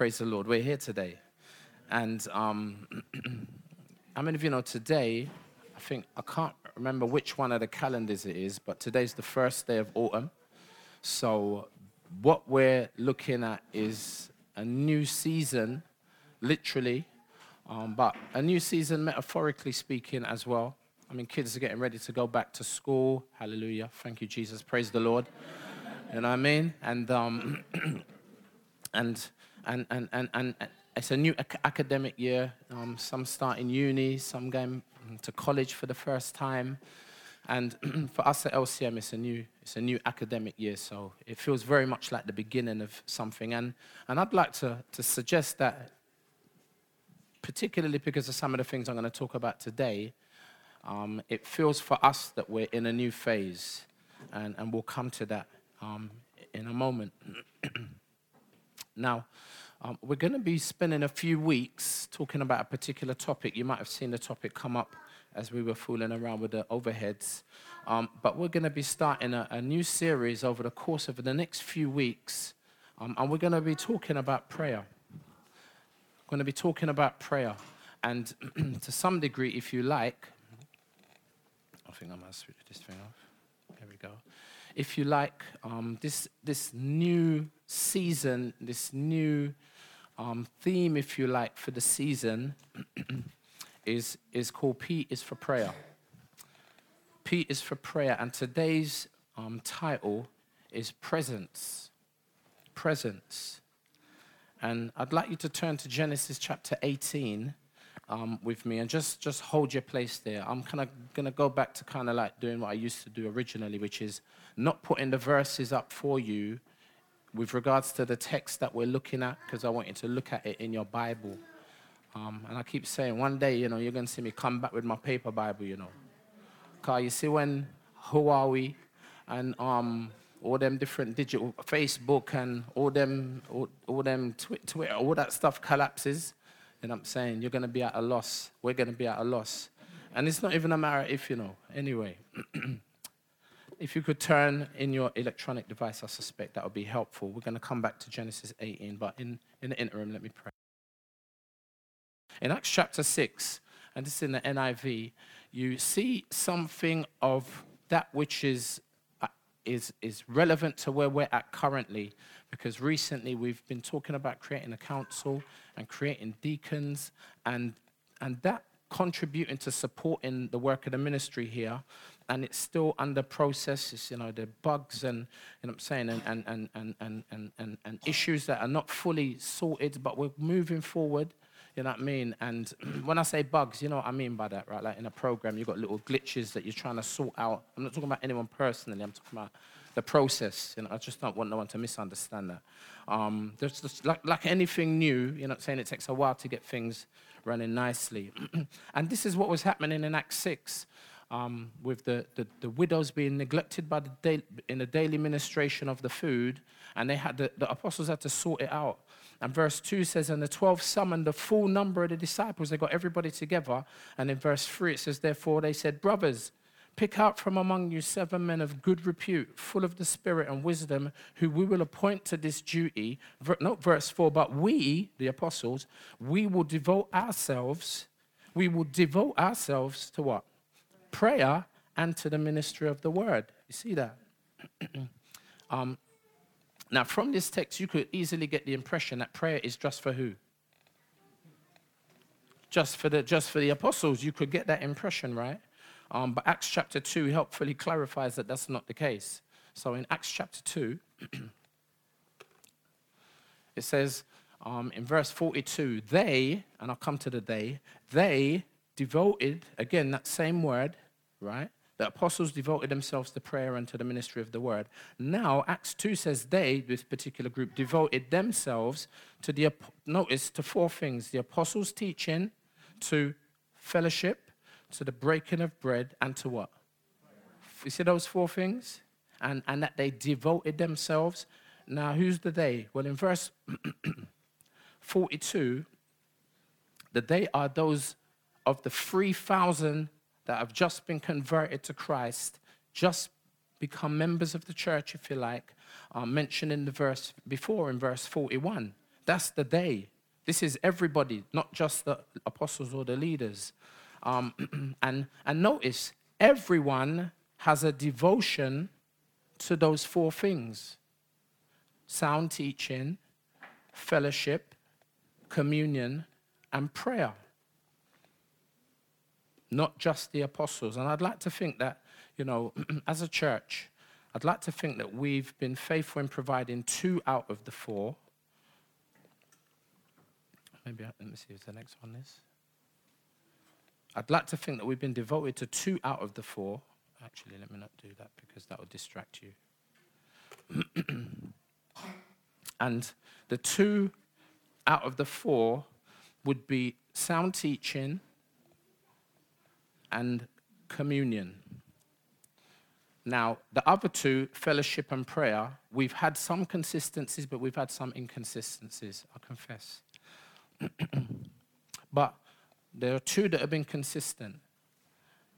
Praise the Lord. We're here today. And um, how many of you know today, I think, I can't remember which one of the calendars it is, but today's the first day of autumn. So, what we're looking at is a new season, literally, um, but a new season, metaphorically speaking, as well. I mean, kids are getting ready to go back to school. Hallelujah. Thank you, Jesus. Praise the Lord. You know what I mean? And, um, and, and, and, and, and it's a new ac- academic year. Um, some start in uni, some going to college for the first time. And for us at LCM, it's a new, it's a new academic year, so it feels very much like the beginning of something. And, and I'd like to, to suggest that, particularly because of some of the things I'm going to talk about today, um, it feels for us that we're in a new phase, and, and we'll come to that um, in a moment. now, um, we're going to be spending a few weeks talking about a particular topic. You might have seen the topic come up as we were fooling around with the overheads. Um, but we're going to be starting a, a, new series over the course of the next few weeks. Um, and we're going to be talking about prayer. We're going to be talking about prayer. And to some degree, if you like, I think I must switch this thing off. There we go. If you like, um, this, this new season, this new um, theme, if you like, for the season is, is called P is for prayer. P is for prayer, and today's um, title is Presence. Presence. And I'd like you to turn to Genesis chapter 18 um, with me and just, just hold your place there. I'm kind of going to go back to kind of like doing what I used to do originally, which is not putting the verses up for you with regards to the text that we're looking at, because I want you to look at it in your Bible. Um, and I keep saying, one day, you know, you're going to see me come back with my paper Bible, you know. Because you see, when Huawei and um, all them different digital, Facebook and all them, all, all them Twitter, all that stuff collapses, you know what I'm saying? You're going to be at a loss. We're going to be at a loss. And it's not even a matter if, you know. Anyway, if you could turn in your electronic device, I suspect that would be helpful. We're going to come back to Genesis 18, but in, in the interim, let me pray. In Acts chapter 6, and this is in the NIV, you see something of that which is, uh, is, is relevant to where we're at currently, because recently we've been talking about creating a council and creating deacons, and, and that contributing to supporting the work of the ministry here and it's still under process. It's, you know, the bugs and, you know what I'm saying, and, and, and, and, and, and, and issues that are not fully sorted, but we're moving forward. You know what I mean? And when I say bugs, you know what I mean by that, right? Like in a program, you've got little glitches that you're trying to sort out. I'm not talking about anyone personally, I'm talking about the process. You know, I just don't want no one to misunderstand that. Um, there's just, like, like anything new, you know I'm saying? It takes a while to get things running nicely. and this is what was happening in Act 6. Um, with the, the, the, widows being neglected by the da- in the daily ministration of the food, and they had the, the apostles had to sort it out. And verse 2 says, And the 12 summoned the full number of the disciples. They got everybody together. And in verse 3 it says, Therefore they said, Brothers, pick out from among you seven men of good repute, full of the Spirit and wisdom, who we will appoint to this duty. Not verse 4, but we, the apostles, we will devote ourselves, we will devote ourselves to what? Prayer and to the ministry of the word. You see that? um, now, from this text, you could easily get the impression that prayer is just for who? Just for the, just for the apostles. You could get that impression, right? Um, but Acts chapter 2 helpfully clarifies that that's not the case. So in Acts chapter 2, it says um, in verse 42, they, and I'll come to the they, they devoted, again, that same word, right? The apostles devoted themselves to prayer and to the ministry of the word. Now, Acts 2 says they, this particular group, devoted themselves to the, notice, to four things the apostles' teaching, to fellowship, to the breaking of bread, and to what? You see those four things? And, and that they devoted themselves. Now, who's the they? Well, in verse 42, the they are those of the 3,000 that have just been converted to Christ, just become members of the church, if you like, uh, mentioned in the verse before, in verse 41. That's the day. This is everybody, not just the apostles or the leaders. Um, and, and notice, everyone has a devotion to those four things sound teaching, fellowship, communion, and prayer. Not just the apostles. And I'd like to think that, you know, as a church, I'd like to think that we've been faithful in providing two out of the four. Maybe, let me see, is the next one is. I'd like to think that we've been devoted to two out of the four. Actually, let me not do that because that will distract you. and the two out of the four would be sound teaching and communion. Now, the other two, fellowship and prayer, we've had some consistencies, but we've had some inconsistencies, I confess. but there are two that have been consistent.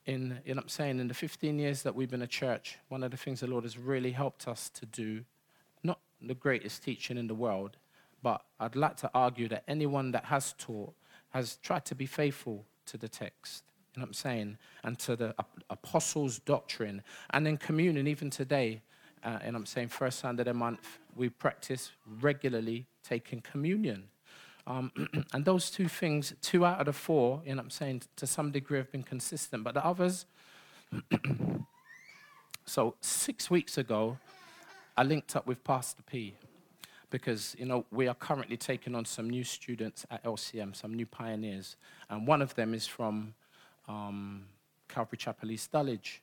In, you know what I'm saying, in the 15 years that we've been a church, one of the things the Lord has really helped us to do, not the greatest teaching in the world, but I'd like to argue that anyone that has taught has tried to be faithful to the text. You know what I'm saying? And to the apostles' doctrine. And in communion, even today, uh, and I'm saying first Sunday of the month, we practice regularly taking communion. Um, and those two things, two out of the four, you know I'm saying, to some degree have been consistent. But the others, so six weeks ago, I linked up with Pastor P because, you know, we are currently taking on some new students at LCM, some new pioneers. And one of them is from um, Calvary Chapel East Dulwich.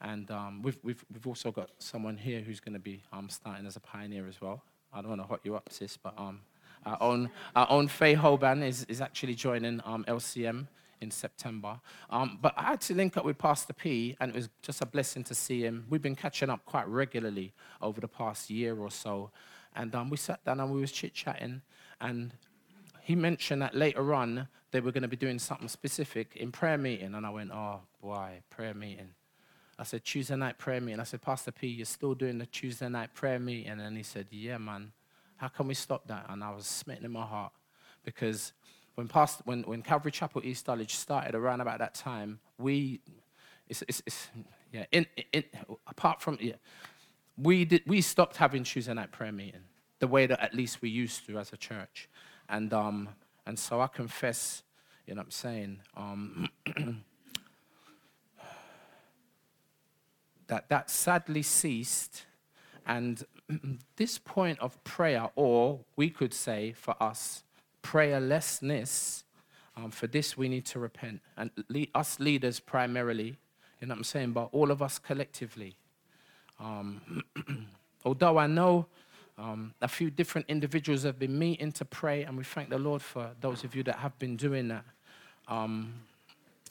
And um, we've, we've, we've also got someone here who's going to be um, starting as a pioneer as well. I don't want to hot you up, sis, but um, our own, our own Faye Hoban is, is actually joining um, LCM in September. Um, but I had to link up with Pastor P, and it was just a blessing to see him. We've been catching up quite regularly over the past year or so. And um, we sat down and we was chit-chatting, and he mentioned that later on they were going to be doing something specific in prayer meeting. And I went, oh, boy, prayer meeting. I said, Tuesday night prayer meeting. I said, Pastor P, you're still doing the Tuesday night prayer meeting? And he said, yeah, man. How can we stop that? And I was smitten in my heart because when, when, when Calvary Chapel East Dulwich started around about that time, we, it's, it's, it's yeah, in, in, apart from, yeah, we, did, we stopped having Tuesday night prayer meeting the way that at least we used to as a church. And, um, and so I confess, you know what I'm saying, um, that that sadly ceased and this point of prayer, or we could say for us, prayerlessness, um, for this we need to repent. And le- us leaders primarily, you know what I'm saying, but all of us collectively. Um, although I know um, a few different individuals have been meeting to pray, and we thank the Lord for those of you that have been doing that. Um,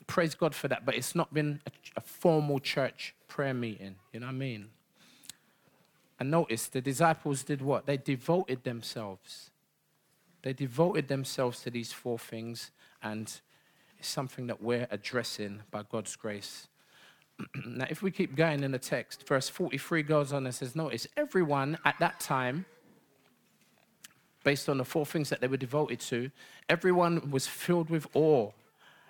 praise God for that, but it's not been a, a formal church prayer meeting, you know what I mean? And notice the disciples did what? They devoted themselves. They devoted themselves to these four things, and it's something that we're addressing by God's grace. now, if we keep going in the text, verse 43 goes on and says, Notice everyone at that time, based on the four things that they were devoted to, everyone was filled with awe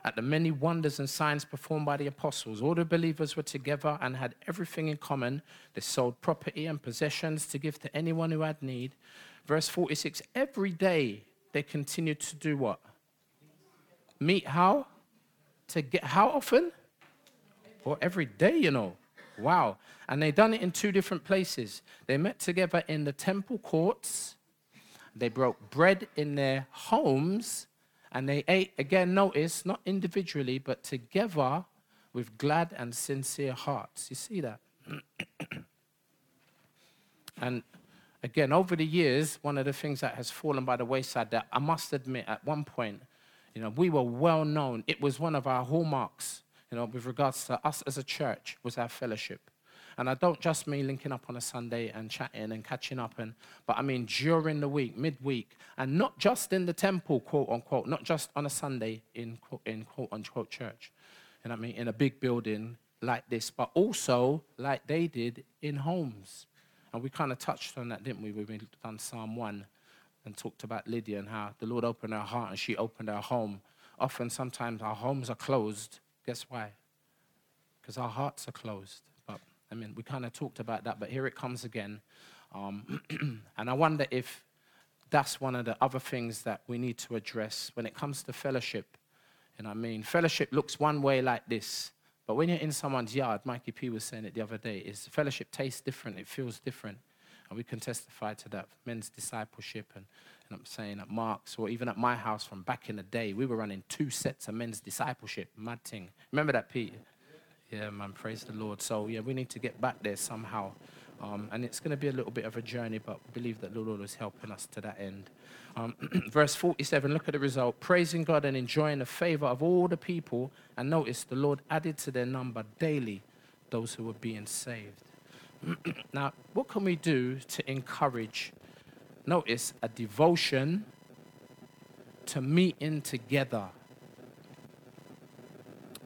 at the many wonders and signs performed by the apostles. All the believers were together and had everything in common. They sold property and possessions to give to anyone who had need. Verse 46 every day they continued to do what? Meet how? To get how often? Or every day, you know. Wow. And they done it in two different places. They met together in the temple courts. They broke bread in their homes and they ate, again, notice, not individually, but together with glad and sincere hearts. You see that? and again, over the years, one of the things that has fallen by the wayside that I must admit, at one point, you know, we were well known. It was one of our hallmarks, you know, with regards to us as a church, was our fellowship. And I don't just mean linking up on a Sunday and chatting and catching up, and, but I mean during the week, midweek, and not just in the temple, quote unquote, not just on a Sunday in, in quote unquote church. you And I mean in a big building like this, but also like they did in homes. And we kind of touched on that, didn't we? We've done Psalm 1 and talked about Lydia and how the Lord opened her heart and she opened her home. Often, sometimes our homes are closed. Guess why? Because our hearts are closed. But I mean, we kind of talked about that, but here it comes again. Um, and I wonder if that's one of the other things that we need to address when it comes to fellowship. And I mean, fellowship looks one way like this, but when you're in someone's yard, Mikey P was saying it the other day, is fellowship tastes different, it feels different. And we can testify to that men's discipleship and, I'm saying at Mark's or even at my house from back in the day, we were running two sets of men's discipleship. Mad thing. Remember that, Pete? Yeah, man, praise the Lord. So yeah, we need to get back there somehow. Um, and it's going to be a little bit of a journey, but believe that the Lord is helping us to that end. Um, verse 47, look at the result. Praising God and enjoying the favor of all the people. And notice the Lord added to their number daily those who were being saved. now, what can we do to encourage, notice, a devotion to meeting together?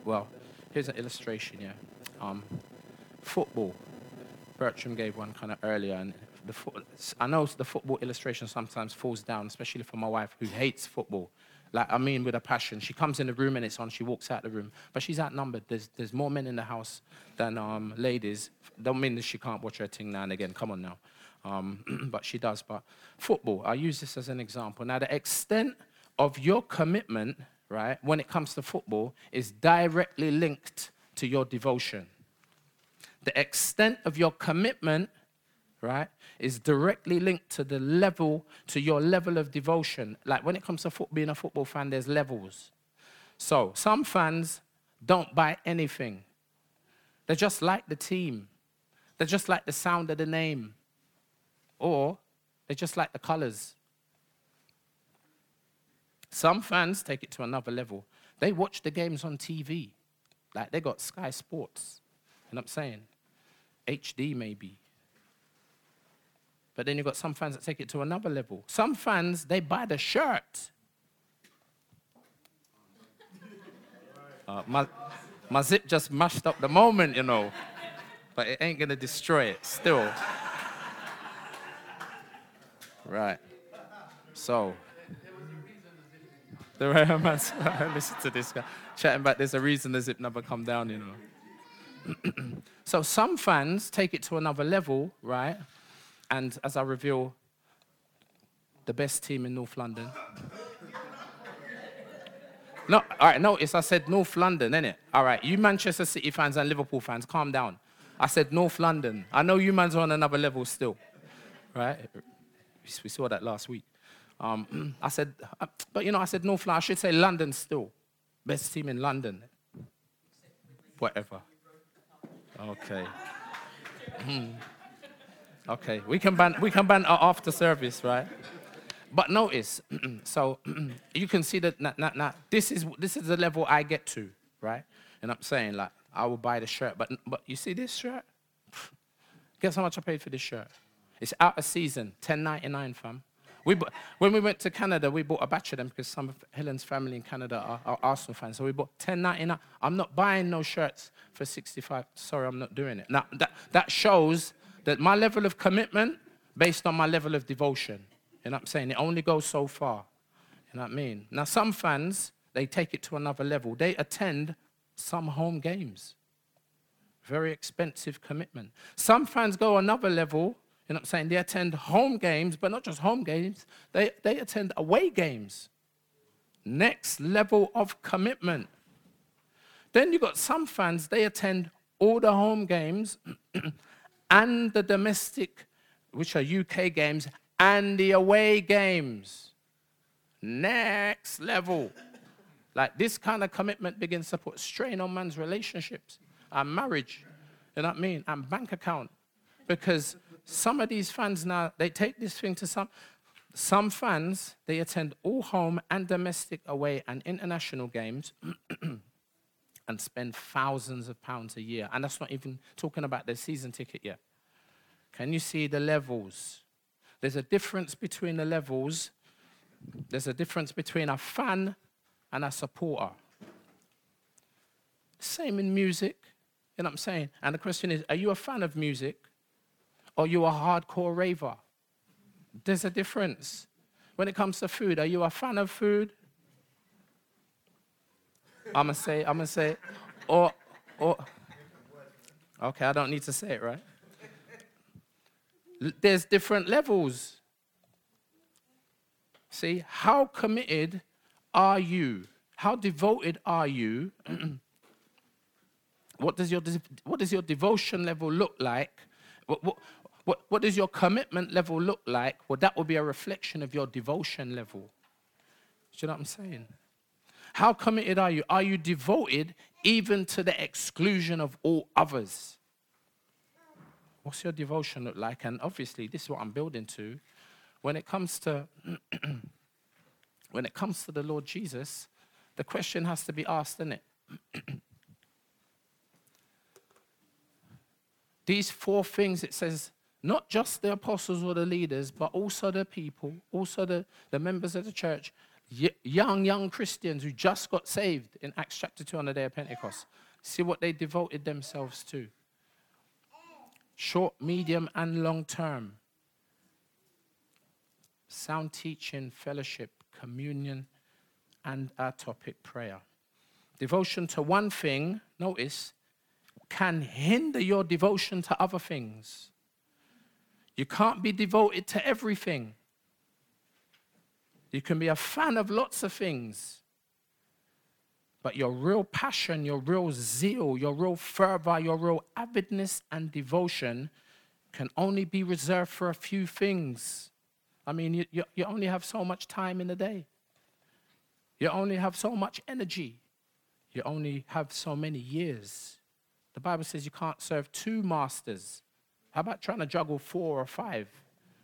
Well, here's an illustration, yeah. Um, football. Bertram gave one kind of earlier, and the fo- I know the football illustration sometimes falls down, especially for my wife who hates football. Like, I mean, with a passion. She comes in the room and it's on, she walks out of the room. But she's outnumbered. There's, there's more men in the house than um, ladies. Don't mean that she can't watch her thing now and again. Come on now. Um, but she does. But football, I use this as an example. Now, the extent of your commitment, right, when it comes to football, is directly linked to your devotion. The extent of your commitment right, is directly linked to the level, to your level of devotion. Like when it comes to being a football fan, there's levels. So some fans don't buy anything. They just like the team. They just like the sound of the name. Or they just like the colors. Some fans take it to another level. They watch the games on TV. Like they got Sky Sports. And I'm saying? HD maybe. But then you've got some fans that take it to another level. Some fans, they buy the shirt. Uh, my, my zip just mashed up the moment, you know. But it ain't going to destroy it still. Right. So. there were a The way man, listen to this guy chatting about there's a reason the zip never come down, you know. so some fans take it to another level, right? And as I reveal, the best team in North London. No, all right, notice I said North London, innit? All right, you Manchester City fans and Liverpool fans, calm down. I said North London. I know you man's are on another level still, right? We saw that last week. Um, I said, uh, but you know, I said North London. I should say London still. Best team in London. Whatever. Okay. Hmm. Okay, we can ban, we can ban after service, right? But notice, so you can see that nah, nah, this is this is the level I get to, right? And I'm saying like I will buy the shirt, but but you see this shirt? Guess how much I paid for this shirt? It's out of season, 10.99, fam. We bought, when we went to Canada, we bought a batch of them because some of Helen's family in Canada are, are Arsenal fans. So we bought 10.99. I'm not buying no shirts for 65. Sorry, I'm not doing it. Now that that shows that my level of commitment based on my level of devotion. You know what I'm saying? It only goes so far. You know what I mean? Now, some fans, they take it to another level. They attend some home games. Very expensive commitment. Some fans go another level. You know what I'm saying? They attend home games, but not just home games, they, they attend away games. Next level of commitment. Then you've got some fans, they attend all the home games and the domestic, which are UK games, and the away games. Next level. Like this kind of commitment begins to put strain on man's relationships and marriage, you know what I mean, and bank account. Because some of these fans now, they take this thing to some, some fans, they attend all home and domestic away and international games and spend thousands of pounds a year. And that's not even talking about their season ticket yet. Can you see the levels? There's a difference between the levels. There's a difference between a fan and a supporter. Same in music. You know what I'm saying? And the question is are you a fan of music or you a hardcore raver? There's a difference. When it comes to food, are you a fan of food? I'm gonna say, I'm gonna say, or, or, okay, I don't need to say it, right? There's different levels. See, how committed are you? How devoted are you? what, does your, what does your devotion level look like? What, what, what, what does your commitment level look like? Well, that will be a reflection of your devotion level. Do you know what I'm saying? How committed are you? Are you devoted even to the exclusion of all others? What's your devotion look like? And obviously, this is what I'm building to. When it comes to when it comes to the Lord Jesus, the question has to be asked, isn't it? These four things it says, not just the apostles or the leaders, but also the people, also the, the members of the church, young, young Christians who just got saved in Acts chapter 2 on the day of Pentecost. See what they devoted themselves to. Short, medium, and long term. Sound teaching, fellowship, communion, and our topic prayer. Devotion to one thing, notice, can hinder your devotion to other things. You can't be devoted to everything. You can be a fan of lots of things. But your real passion, your real zeal, your real fervor, your real avidness and devotion can only be reserved for a few things. I mean, you, you, you, only have so much time in a day. You only have so much energy. You only have so many years. The Bible says you can't serve two masters. How about trying to juggle four or five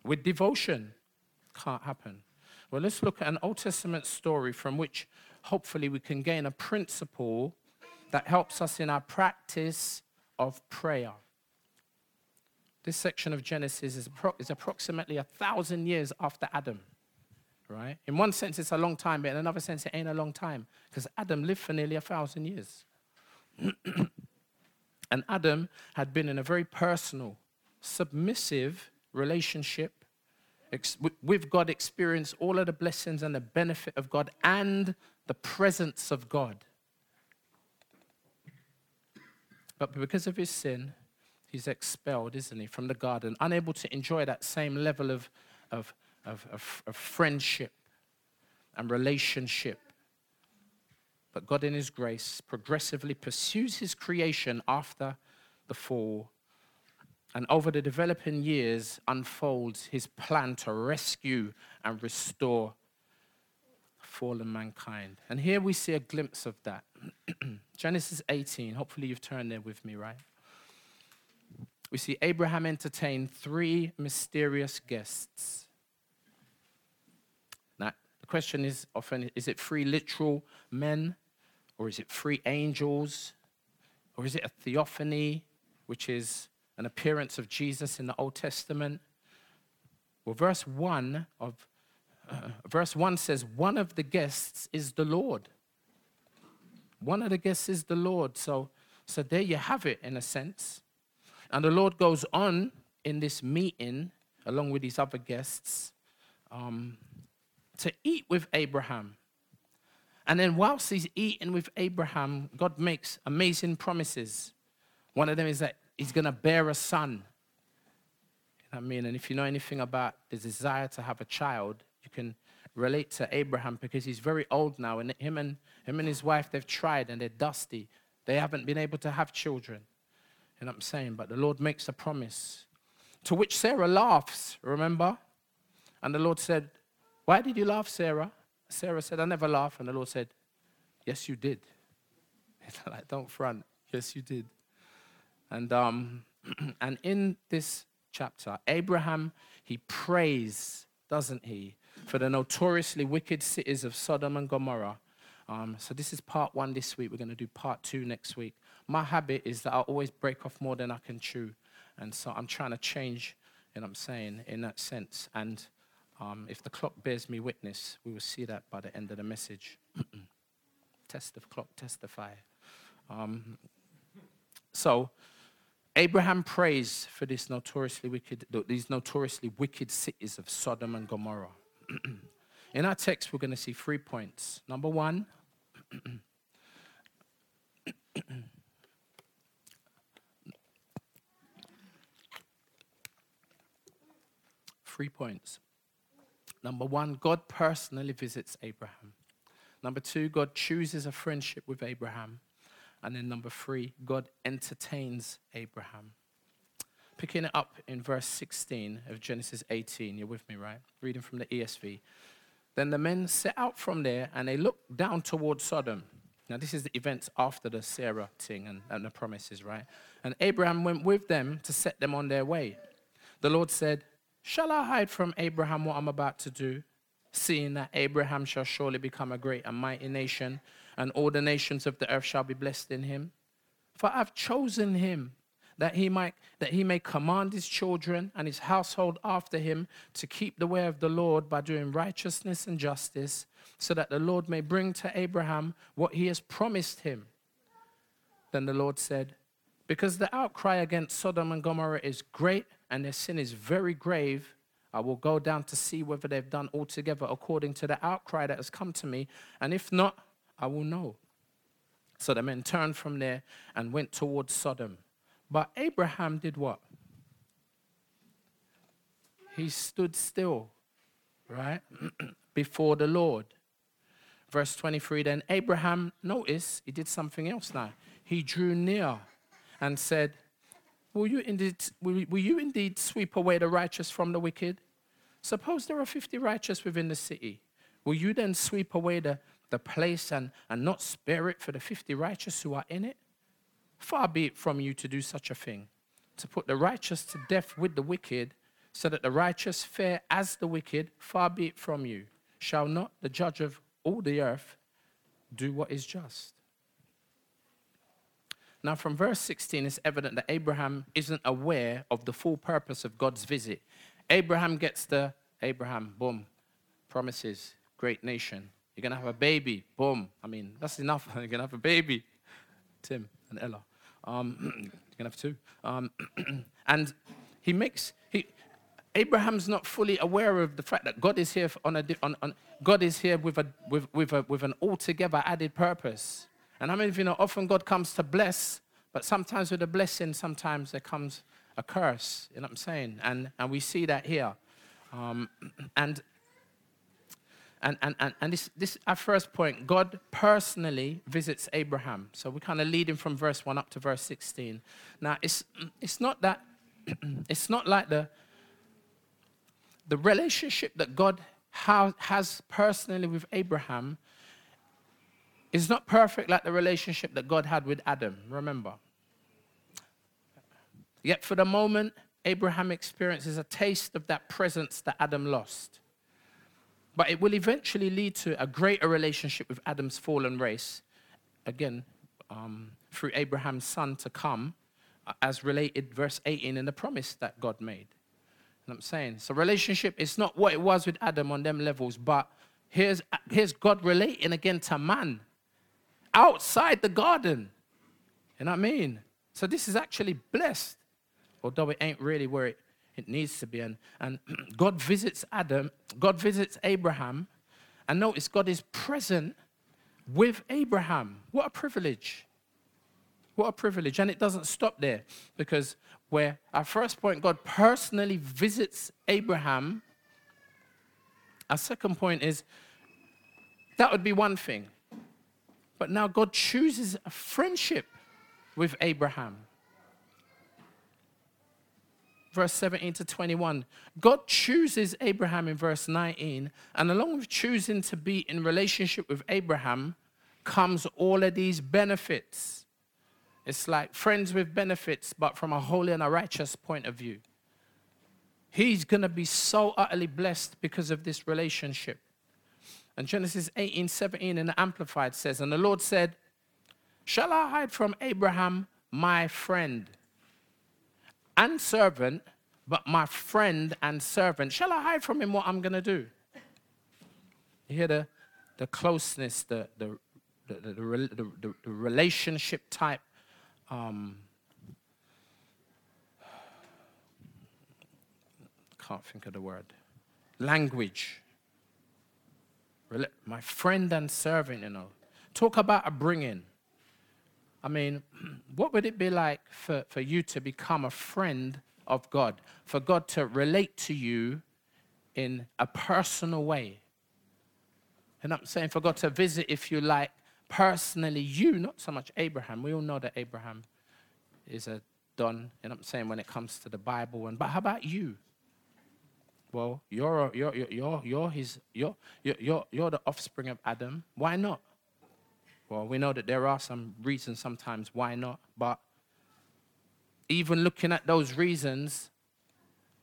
with devotion? Can't happen. Well, let's look at an Old Testament story from which hopefully we can gain a principle that helps us in our practice of prayer. This section of Genesis is, appro- is approximately a thousand years after Adam, right? In one sense, it's a long time, but in another sense, it ain't a long time because Adam lived for nearly a thousand years. and Adam had been in a very personal, submissive relationship ex- with God, experience all of the blessings and the benefit of God and the presence of God. But because of his sin, he's expelled, isn't he, from the garden, unable to enjoy that same level of, of, of, of, of friendship and relationship. But God, in his grace, progressively pursues his creation after the fall and over the developing years unfolds his plan to rescue and restore fallen mankind. And here we see a glimpse of that. Genesis 18, hopefully you've turned there with me, right? We see Abraham entertain three mysterious guests. Now, the question is often is it three literal men, or is it three angels, or is it a theophany, which is an appearance of Jesus in the Old Testament? Well, verse 1 of uh, verse 1 says, One of the guests is the Lord. One of the guests is the Lord. So, so there you have it, in a sense. And the Lord goes on in this meeting, along with these other guests, um, to eat with Abraham. And then, whilst he's eating with Abraham, God makes amazing promises. One of them is that he's going to bear a son. You know what I mean? And if you know anything about the desire to have a child, you can relate to Abraham because he's very old now, and him and, him and his wife, they've tried and they're dusty. They haven't been able to have children. You know what I'm saying? But the Lord makes a promise. To which Sarah laughs, remember? And the Lord said, Why did you laugh, Sarah? Sarah said, I never laugh. And the Lord said, Yes, you did. like, don't front. Yes, you did. And, um, and in this chapter, Abraham, he prays, doesn't he, for the notoriously wicked cities of Sodom and Gomorrah. Um, so this is part one this week. We're going to do part two next week. My habit is that I always break off more than I can chew. And so I'm trying to change, you know what I'm saying, in that sense. And um, if the clock bears me witness, we will see that by the end of the message. Test the clock, testify. Um, so, Abraham prays for this notoriously wicked, these notoriously wicked cities of Sodom and Gomorrah. In our text, we're going to see three points. Number one, three points. Number one, God personally visits Abraham. Number two, God chooses a friendship with Abraham. And then number three, God entertains Abraham. Picking it up in verse 16 of Genesis 18, you're with me, right? Reading from the ESV. Then the men set out from there and they looked down towards Sodom. Now, this is the events after the Sarah thing and, and the promises, right? And Abraham went with them to set them on their way. The Lord said, Shall I hide from Abraham what I'm about to do? Seeing that Abraham shall surely become a great and mighty nation, and all the nations of the earth shall be blessed in him. For I've chosen him that he might that he may command his children and his household after him to keep the way of the Lord by doing righteousness and justice, so that the Lord may bring to Abraham what he has promised him. Then the Lord said, Because the outcry against Sodom and Gomorrah is great and their sin is very grave, I will go down to see whether they've done altogether according to the outcry that has come to me, and if not, I will know. So the men turned from there and went towards Sodom. But Abraham did what? He stood still, right? Before the Lord. Verse 23 Then Abraham, notice, he did something else now. He drew near and said, Will you indeed, will, will you indeed sweep away the righteous from the wicked? Suppose there are 50 righteous within the city. Will you then sweep away the, the place and, and not spare it for the 50 righteous who are in it? Far be it from you to do such a thing, to put the righteous to death with the wicked, so that the righteous fare as the wicked, far be it from you. Shall not the judge of all the earth do what is just? Now, from verse 16, it's evident that Abraham isn't aware of the full purpose of God's visit. Abraham gets the Abraham, boom, promises, great nation. You're going to have a baby, boom. I mean, that's enough. You're going to have a baby. Tim and Ella. Um, you're going to have two. Um, and he makes, he, Abraham's not fully aware of the fact that God is here on a, on, on, God is here with, a, with, with, a, with an altogether added purpose. And I mean, you know, often God comes to bless, but sometimes with a blessing, sometimes there comes a curse. You know what I'm saying? And, and we see that here. Um, and and, and, and, and this, this, our first point, God personally visits Abraham. So we kind of lead him from verse 1 up to verse 16. Now, it's, it's not that, it's not like the, the relationship that God ha- has personally with Abraham is not perfect like the relationship that God had with Adam, remember. Yet for the moment, Abraham experiences a taste of that presence that Adam lost. But it will eventually lead to a greater relationship with Adam's fallen race, again, um, through Abraham's son to come, uh, as related, verse 18, in the promise that God made. Know I'm saying? So, relationship is not what it was with Adam on them levels, but here's, here's God relating again to man outside the garden. You know what I mean? So, this is actually blessed, although it ain't really where it it needs to be. And, and God visits Adam, God visits Abraham, and notice God is present with Abraham. What a privilege. What a privilege. And it doesn't stop there because where our first point, God personally visits Abraham. Our second point is that would be one thing. But now God chooses a friendship with Abraham verse 17 to 21. God chooses Abraham in verse 19, and along with choosing to be in relationship with Abraham comes all of these benefits. It's like friends with benefits, but from a holy and a righteous point of view. He's going to be so utterly blessed because of this relationship. And Genesis 18 17 in the Amplified says, And the Lord said, Shall I hide from Abraham, my friend? And servant, but my friend and servant. Shall I hide from him what I'm going to do? You hear the, the closeness, the, the, the, the, relationship type. Um, can't think of the word. Language. My friend and servant, you know. Talk about a bringing. I mean, what would it be like for, for you to become a friend of God? For God to relate to you in a personal way? And I'm saying for God to visit, if you like, personally you, not so much Abraham. We all know that Abraham is a don, and I'm saying when it comes to the Bible. And but how about you? Well, you're you're you're you're his you're you're you're the offspring of Adam. Why not? Well, we know that there are some reasons sometimes why not, but even looking at those reasons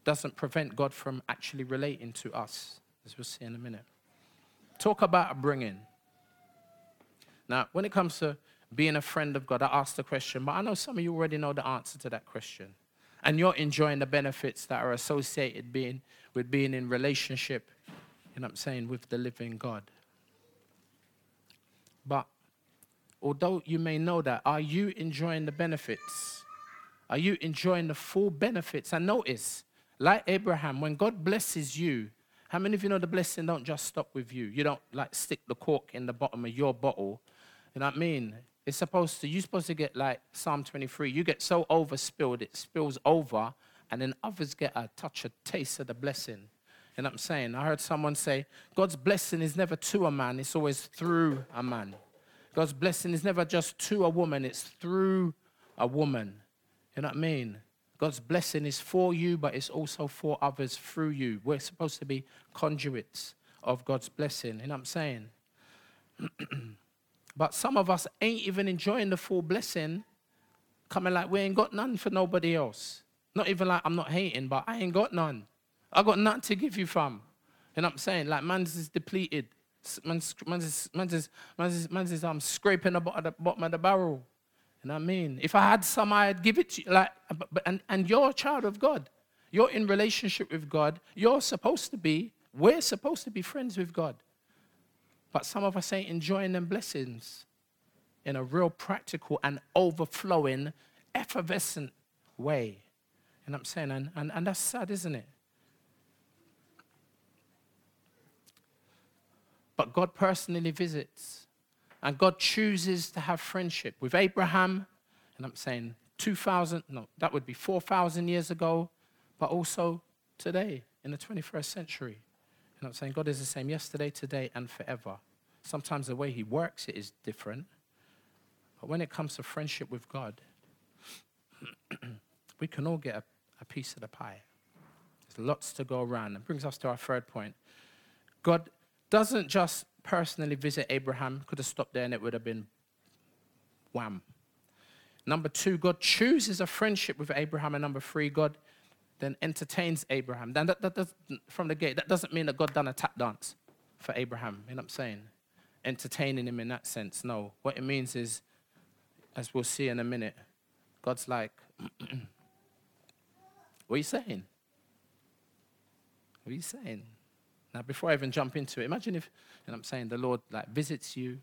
doesn't prevent God from actually relating to us, as we'll see in a minute. Talk about bringing. Now, when it comes to being a friend of God, I asked the question, but I know some of you already know the answer to that question. And you're enjoying the benefits that are associated being, with being in relationship, you know what I'm saying, with the living God. But although you may know that, are you enjoying the benefits? Are you enjoying the full benefits? And notice, like Abraham, when God blesses you, how many of you know the blessing don't just stop with you? You don't like stick the cork in the bottom of your bottle. You know what I mean? It's supposed to, you're supposed to get like Psalm 23. You get so overspilled, it spills over, and then others get a touch, a taste of the blessing. You know what I'm saying? I heard someone say, God's blessing is never to a man, it's always through a man. God's blessing is never just to a woman, it's through a woman. You know what I mean? God's blessing is for you, but it's also for others through you. We're supposed to be conduits of God's blessing. You know what I'm saying? but some of us ain't even enjoying the full blessing, coming like we ain't got none for nobody else. Not even like I'm not hating, but I ain't got none. I got nothing to give you from. You know what I'm saying? Like man's is depleted. Man's, man's, man's, is, man's, is, man's I'm scraping the bottom, of the barrel. You know what I mean? If I had some, I'd give it to you. Like, uh, but, and, and you're a child of God. You're in relationship with God. You're supposed to be, we're supposed to be friends with God. But some of us ain't enjoying them blessings in a real practical and overflowing, effervescent way. You know what I'm saying? And, and, and that's sad, isn't it? But God personally visits. And God chooses to have friendship with Abraham. And I'm saying 2,000, no, that would be 4,000 years ago, but also today in the 21st century. And I'm saying God is the same yesterday, today, and forever. Sometimes the way He works it is different. But when it comes to friendship with God, we can all get a, a piece of the pie. There's lots to go around. It brings us to our third point. God doesn't just personally visit Abraham, could have stopped there and it would have been wham. Number two, God chooses a friendship with Abraham. And number three, God then entertains Abraham. Then that, that, from the gate, that doesn't mean that God done a tap dance for Abraham. You know what I'm saying? Entertaining him in that sense. No. What it means is, as we'll see in a minute, God's like, what are you saying? What are you saying? Now, before I even jump into it, imagine if, know I'm saying, the Lord like visits you,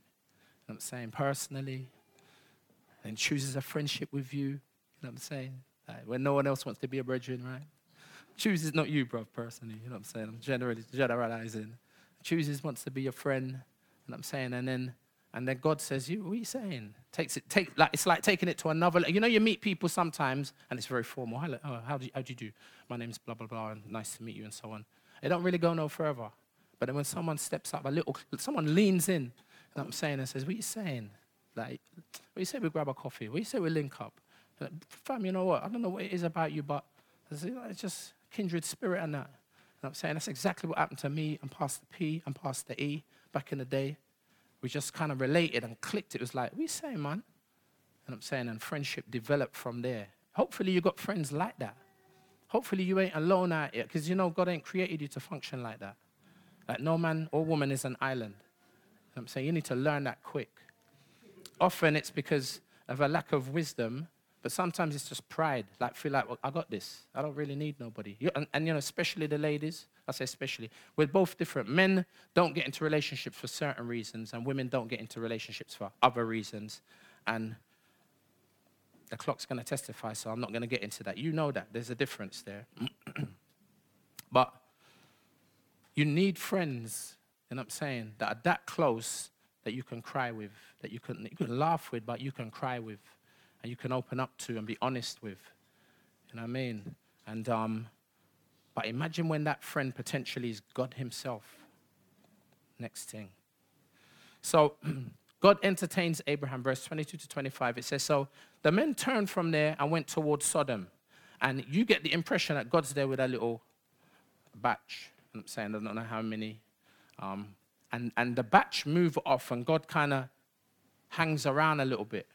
I'm saying, personally, and chooses a friendship with you, you know what I'm saying, like, when no one else wants to be a brethren, right? Chooses not you, bro, personally, you know what I'm saying? I'm generally generalizing. Chooses wants to be your friend, you know what I'm saying, and then and then God says, "You, what are you saying?" Takes it, take like it's like taking it to another. You know, you meet people sometimes, and it's very formal. Oh, how do you, how do you do? My name's blah blah blah, and nice to meet you, and so on. It don't really go no further. But then when someone steps up a little, someone leans in, what I'm saying, and says, what are you saying? Like, what you say we grab a coffee? What you say we link up? Like, Fam, you know what? I don't know what it is about you, but it's just kindred spirit and that. I'm saying? That's exactly what happened to me and Pastor P and Pastor E back in the day. We just kind of related and clicked. It was like, you saying, man? And I'm saying, and friendship developed from there. Hopefully you got friends like that. Hopefully you ain't alone out here, because you know God ain't created you to function like that. Like no man or woman is an island. I'm saying you need to learn that quick. Often it's because of a lack of wisdom, but sometimes it's just pride. Like feel like well, I got this. I don't really need nobody. And, and you know, especially the ladies. I say especially. We're both different. Men don't get into relationships for certain reasons, and women don't get into relationships for other reasons. And the clock's going to testify, so I'm not going to get into that. You know that. There's a difference there. but you need friends. You know what I'm saying? That are that close that you can cry with, that you can, you can laugh with, but you can cry with, and you can open up to and be honest with. You know what I mean? And um, but imagine when that friend potentially is God Himself. Next thing. So God entertains Abraham, verse 22 to 25. It says, So the men turned from there and went towards Sodom. And you get the impression that God's there with a little batch. I'm saying, I don't know how many. Um, and, and the batch move off, and God kind of hangs around a little bit.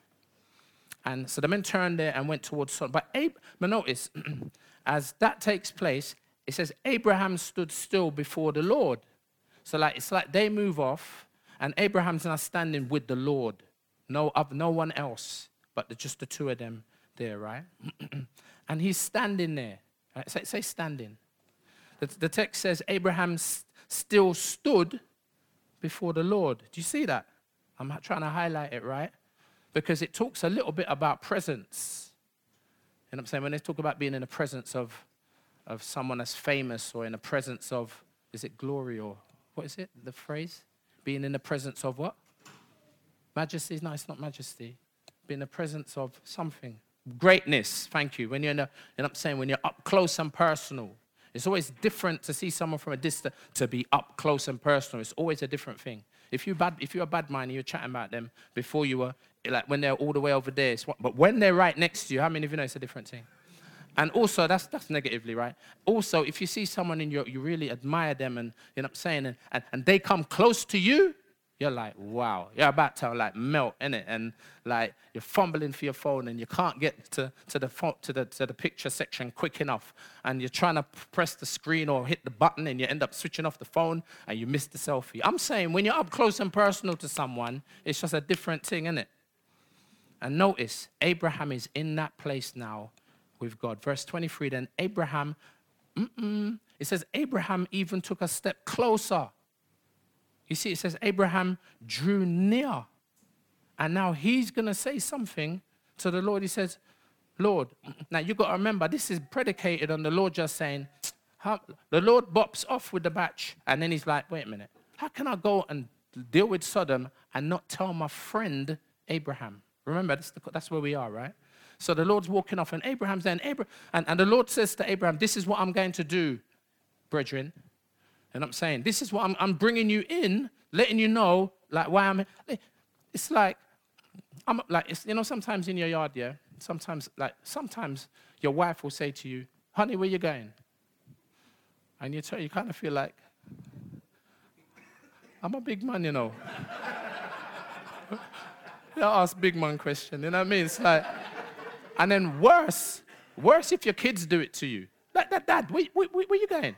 And so the men turned there and went towards Sodom. But, Ab- but notice, as that takes place, it says Abraham stood still before the Lord. So like it's like they move off, and Abraham's now standing with the Lord, no of no one else, but the, just the two of them there, right? and he's standing there. Right? Say, say standing. The, the text says Abraham s- still stood before the Lord. Do you see that? I'm trying to highlight it, right? Because it talks a little bit about presence. You know what I'm saying? When they talk about being in the presence of, of someone that's famous or in the presence of, is it glory or what is it, the phrase? Being in the presence of what? Majesty? No, it's not majesty. Being in the presence of something. Greatness, thank you. When you're in a, what I'm saying, when you're up close and personal. It's always different to see someone from a distance to be up close and personal. It's always a different thing. If you bad, if you're a bad mind, you're chatting about them before you were like when they're all the way over there. But when they're right next to you, how many of you know it's a different thing? And also, that's, that's negatively, right? Also, if you see someone and you you really admire them and, you know what I'm saying, and, and, and they come close to you, you're like, wow. You're about to like melt in it. And like you're fumbling for your phone and you can't get to, to, the, to, the, to the picture section quick enough. And you're trying to press the screen or hit the button and you end up switching off the phone and you miss the selfie. I'm saying when you're up close and personal to someone, it's just a different thing, isn't it? And notice, Abraham is in that place now with God. Verse 23 then Abraham, it says, Abraham even took a step closer. You see, it says Abraham drew near. And now he's going to say something to the Lord. He says, Lord, now you've got to remember, this is predicated on the Lord just saying, the Lord bops off with the batch. And then he's like, wait a minute, how can I go and deal with Sodom and not tell my friend Abraham? Remember, that's, the, that's where we are, right? So the Lord's walking off, and Abraham's there, and, Abraham, and, and the Lord says to Abraham, This is what I'm going to do, brethren. And I'm saying, This is what I'm, I'm bringing you in, letting you know, like, why I'm. It's like, I'm like, it's, you know, sometimes in your yard, yeah, sometimes, like, sometimes your wife will say to you, Honey, where you going? And you, tell, you kind of feel like, I'm a big man, you know. you ask big man question, you know what I mean? It's like, and then worse, worse if your kids do it to you. Like that, dad, where, where, where you going?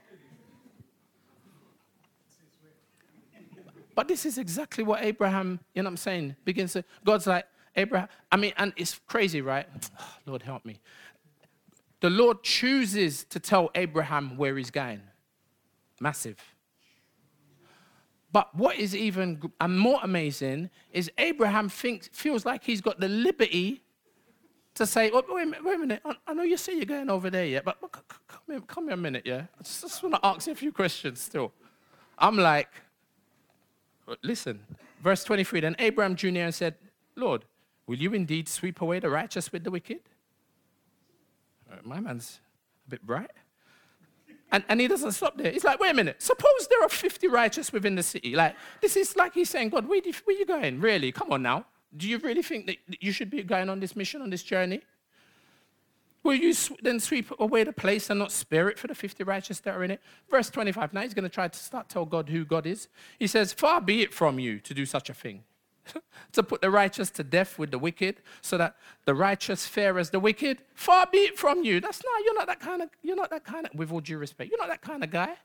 But this is exactly what Abraham, you know what I'm saying, begins to, God's like, Abraham, I mean, and it's crazy, right? Oh, Lord, help me. The Lord chooses to tell Abraham where he's going. Massive. But what is even and more amazing is Abraham thinks, feels like he's got the liberty to say, oh, wait, a minute, wait a minute, I, know you say you're going over there, yeah, but, come, here, come here a minute, yeah? I just, just want to ask you a few questions still. I'm like, listen, verse 23, then Abraham drew near and said, Lord, will you indeed sweep away the righteous with the wicked? Uh, my man's a bit bright. And, and he doesn't stop there. He's like, wait a minute, suppose there are 50 righteous within the city. Like, this is like he's saying, God, where, where you going? Really? Come on now. Do you really think that you should be going on this mission, on this journey? Will you then sweep away the place and not spare it for the 50 righteous that are in it? Verse 25. Now he's going to try to start tell God who God is. He says, Far be it from you to do such a thing, to put the righteous to death with the wicked, so that the righteous fare as the wicked. Far be it from you. That's not, you're not that kind of, you're not that kind of, with all due respect, you're not that kind of guy.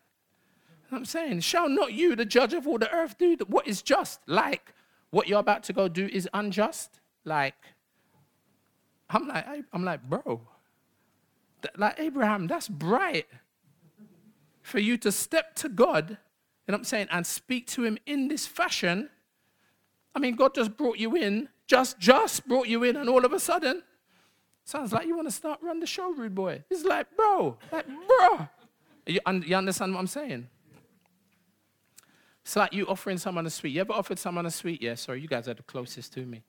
I'm saying, shall not you, the judge of all the earth, do what is just? Like what you're about to go do is unjust? Like, I'm like, I'm like, bro, like Abraham, that's bright for you to step to God, you know what I'm saying, and speak to him in this fashion. I mean, God just brought you in, just, just brought you in, and all of a sudden, sounds like you want to start run the show, rude boy. It's like, bro, like, bro. You, you understand what I'm saying? It's like you offering someone a sweet. You ever offered someone a sweet? Yeah, sorry, you guys are the closest to me.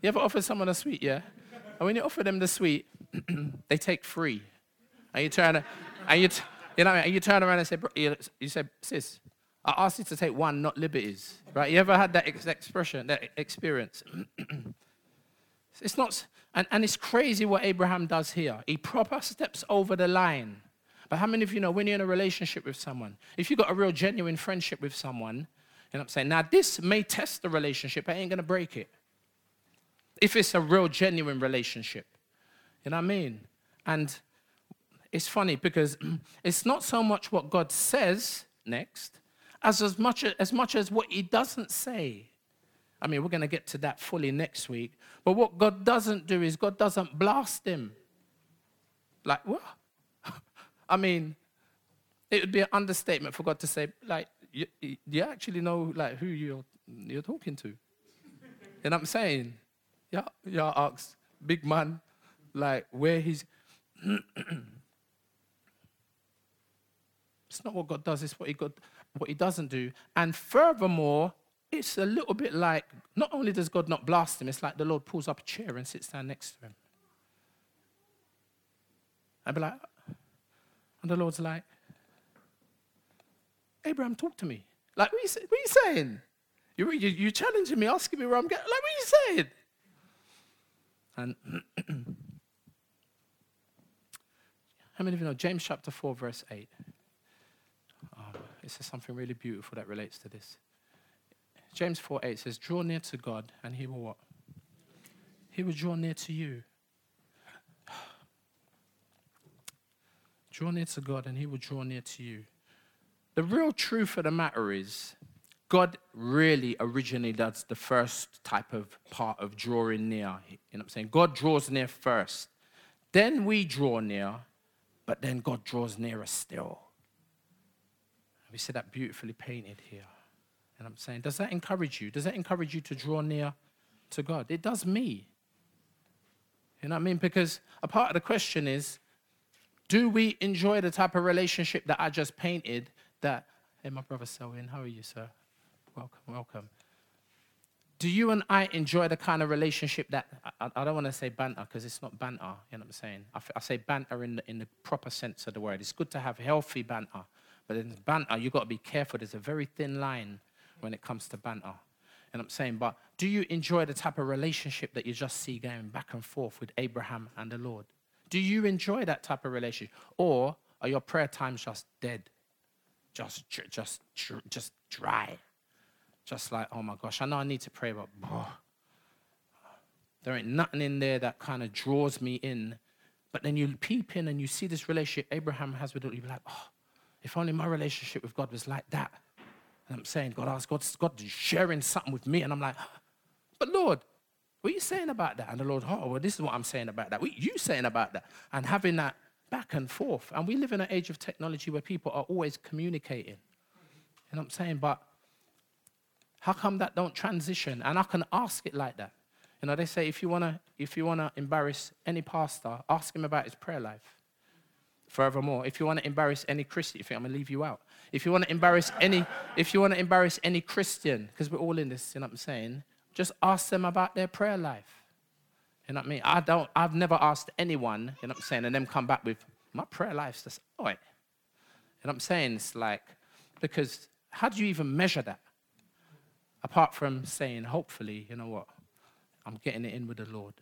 You ever offered someone a sweet? Yeah. And when you offer them the sweet, they take three. And you turn, and you, t- you know, and you turn around and say, you, you say, sis, I asked you to take one, not liberties. Right? You ever had that ex- expression, that experience? it's not, and, and it's crazy what Abraham does here. He proper steps over the line. But how many of you know when you're in a relationship with someone, if you've got a real genuine friendship with someone, you know what I'm saying? Now, this may test the relationship, but it ain't going to break it. If it's a real genuine relationship. You know what I mean? And it's funny because it's not so much what God says next as, as, much, as much as what he doesn't say. I mean, we're going to get to that fully next week. But what God doesn't do is God doesn't blast him. Like, what? I mean, it would be an understatement for God to say, like, you, you actually know, like, who you're, you're talking to. what I'm saying? Yeah, yeah, ask big man, like, where he's. it's not what God does, it's what he, God, what he doesn't do. And furthermore, it's a little bit like not only does God not blast him, it's like the Lord pulls up a chair and sits down next to him. I'd be like, and the Lord's like, Abraham, talk to me. Like, what are you, what are you saying? You, you, you're challenging me, asking me where I'm going. Like, what are you saying? And how many of you know James chapter 4, verse 8? Oh, this is something really beautiful that relates to this. James 4 8 says, Draw near to God, and he will what? He will draw near to you. Draw near to God, and he will draw near to you. The real truth of the matter is, God really originally does the first type of part of drawing near. You know what I'm saying? God draws near first. Then we draw near, but then God draws nearer still. We see that beautifully painted here. And I'm saying, does that encourage you? Does that encourage you to draw near to God? It does me. You know what I mean? Because a part of the question is, do we enjoy the type of relationship that I just painted? That, hey, my brother Selwyn, how are you, sir? Welcome, welcome. Do you and I enjoy the kind of relationship that, I, I don't want to say banter because it's not banter, you know what I'm saying? I, I say banter in the, in the proper sense of the word. It's good to have healthy banter, but in banter, you've got to be careful. There's a very thin line when it comes to banter. And I'm saying, but do you enjoy the type of relationship that you just see going back and forth with Abraham and the Lord? Do you enjoy that type of relationship? Or are your prayer times just dead? Just, just, just dry? Just like, oh my gosh, I know I need to pray, but oh, there ain't nothing in there that kind of draws me in. But then you peep in and you see this relationship Abraham has with it, you be like, oh, if only my relationship with God was like that. And I'm saying, God, ask God, God sharing something with me. And I'm like, but Lord, what are you saying about that? And the Lord, oh, well, this is what I'm saying about that. What are you saying about that? And having that back and forth. And we live in an age of technology where people are always communicating. You know what I'm saying? But how come that don't transition? And I can ask it like that. You know, they say if you wanna if you wanna embarrass any pastor, ask him about his prayer life. Forevermore. if you want to embarrass any Christian, you think I'm gonna leave you out. If you want to embarrass any, if you want to embarrass any Christian, because we're all in this, you know what I'm saying, just ask them about their prayer life. You know what I mean? I don't, I've never asked anyone, you know what I'm saying, and them come back with my prayer life's just, oh, you know what I'm saying? It's like, because how do you even measure that? Apart from saying, hopefully, you know what, I'm getting it in with the Lord.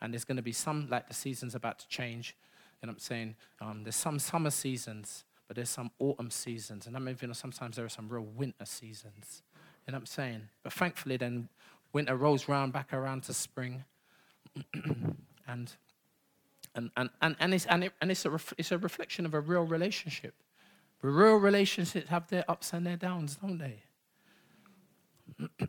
And there's going to be some, like the season's about to change. You know what I'm saying? Um, there's some summer seasons, but there's some autumn seasons. And I mean, you know, sometimes there are some real winter seasons. You know what I'm saying? But thankfully, then winter rolls round back around to spring. and, and, and, and, and, it's, and, it, and it's, a ref, it's a reflection of a real relationship. Real relationships have their ups and their downs, don't they?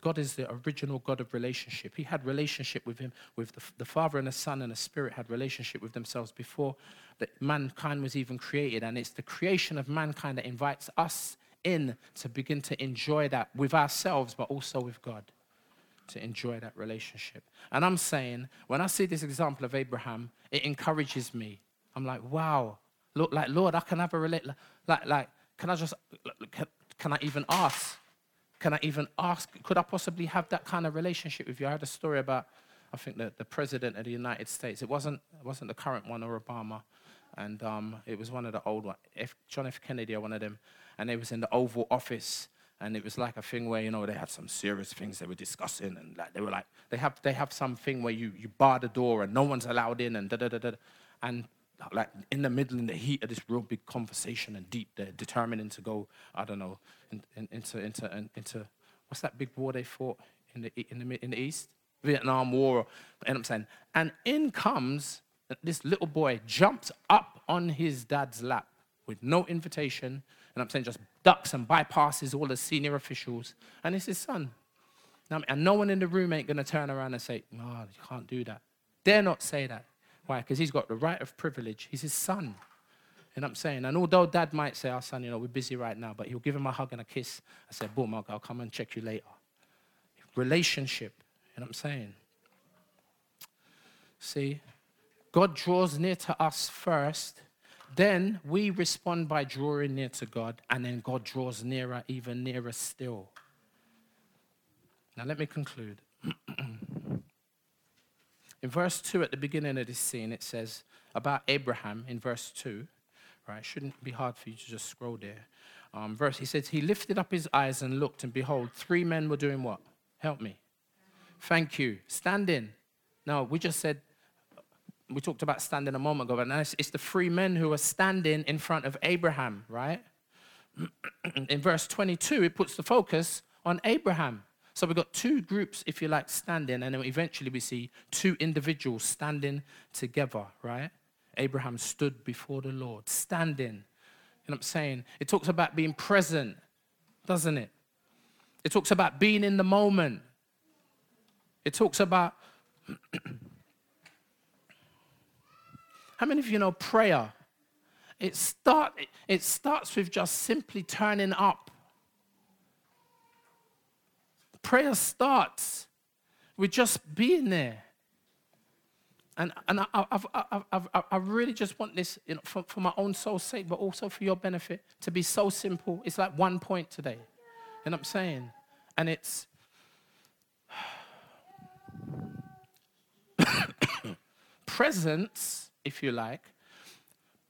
God is the original God of relationship. He had relationship with him, with the, the Father and the Son and the Spirit had relationship with themselves before that mankind was even created. And it's the creation of mankind that invites us in to begin to enjoy that with ourselves, but also with God, to enjoy that relationship. And I'm saying, when I see this example of Abraham, it encourages me. I'm like, wow, look, like Lord, I can have a relate, like, like, can I just, can I even ask? Can I even ask? Could I possibly have that kind of relationship with you? I had a story about, I think, the, the president of the United States. It wasn't, it wasn't the current one or Obama, and um, it was one of the old ones, John F. Kennedy or one of them. And they was in the Oval Office, and it was like a thing where you know they had some serious things they were discussing, and like they were like they have they have some thing where you you bar the door and no one's allowed in, and da da da da, and like in the middle, in the heat of this real big conversation and deep, they're determining to go, I don't know, in, in, into, into, into, what's that big war they fought in the, in the, in the East? Vietnam War, and I'm saying, and in comes this little boy, jumps up on his dad's lap with no invitation, and I'm saying just ducks and bypasses all the senior officials, and it's his son. And no one in the room ain't gonna turn around and say, no, oh, you can't do that. Dare not say that. Why? Because he's got the right of privilege. He's his son. And I'm saying? And although dad might say, oh, son, you know, we're busy right now, but he'll give him a hug and a kiss. I said, boom, I'll, I'll come and check you later. Relationship. You know what I'm saying? See, God draws near to us first. Then we respond by drawing near to God, and then God draws nearer, even nearer still. Now, let me conclude. In verse 2, at the beginning of this scene, it says about Abraham in verse 2, right? Shouldn't be hard for you to just scroll there. Um, verse, he says, He lifted up his eyes and looked, and behold, three men were doing what? Help me. Thank you. Standing. No, we just said, we talked about standing a moment ago, but now it's, it's the three men who are standing in front of Abraham, right? in verse 22, it puts the focus on Abraham. So we've got two groups, if you like, standing, and then eventually we see two individuals standing together, right? Abraham stood before the Lord, standing. You know what I'm saying? It talks about being present, doesn't it? It talks about being in the moment. It talks about. How many of you know prayer? It, start, it starts with just simply turning up prayer starts with just being there. And, and I, I've, I've, I've, I really just want this you know, for, for my own soul's sake, but also for your benefit, to be so simple. It's like one point today. You know what I'm saying? And it's presence, if you like.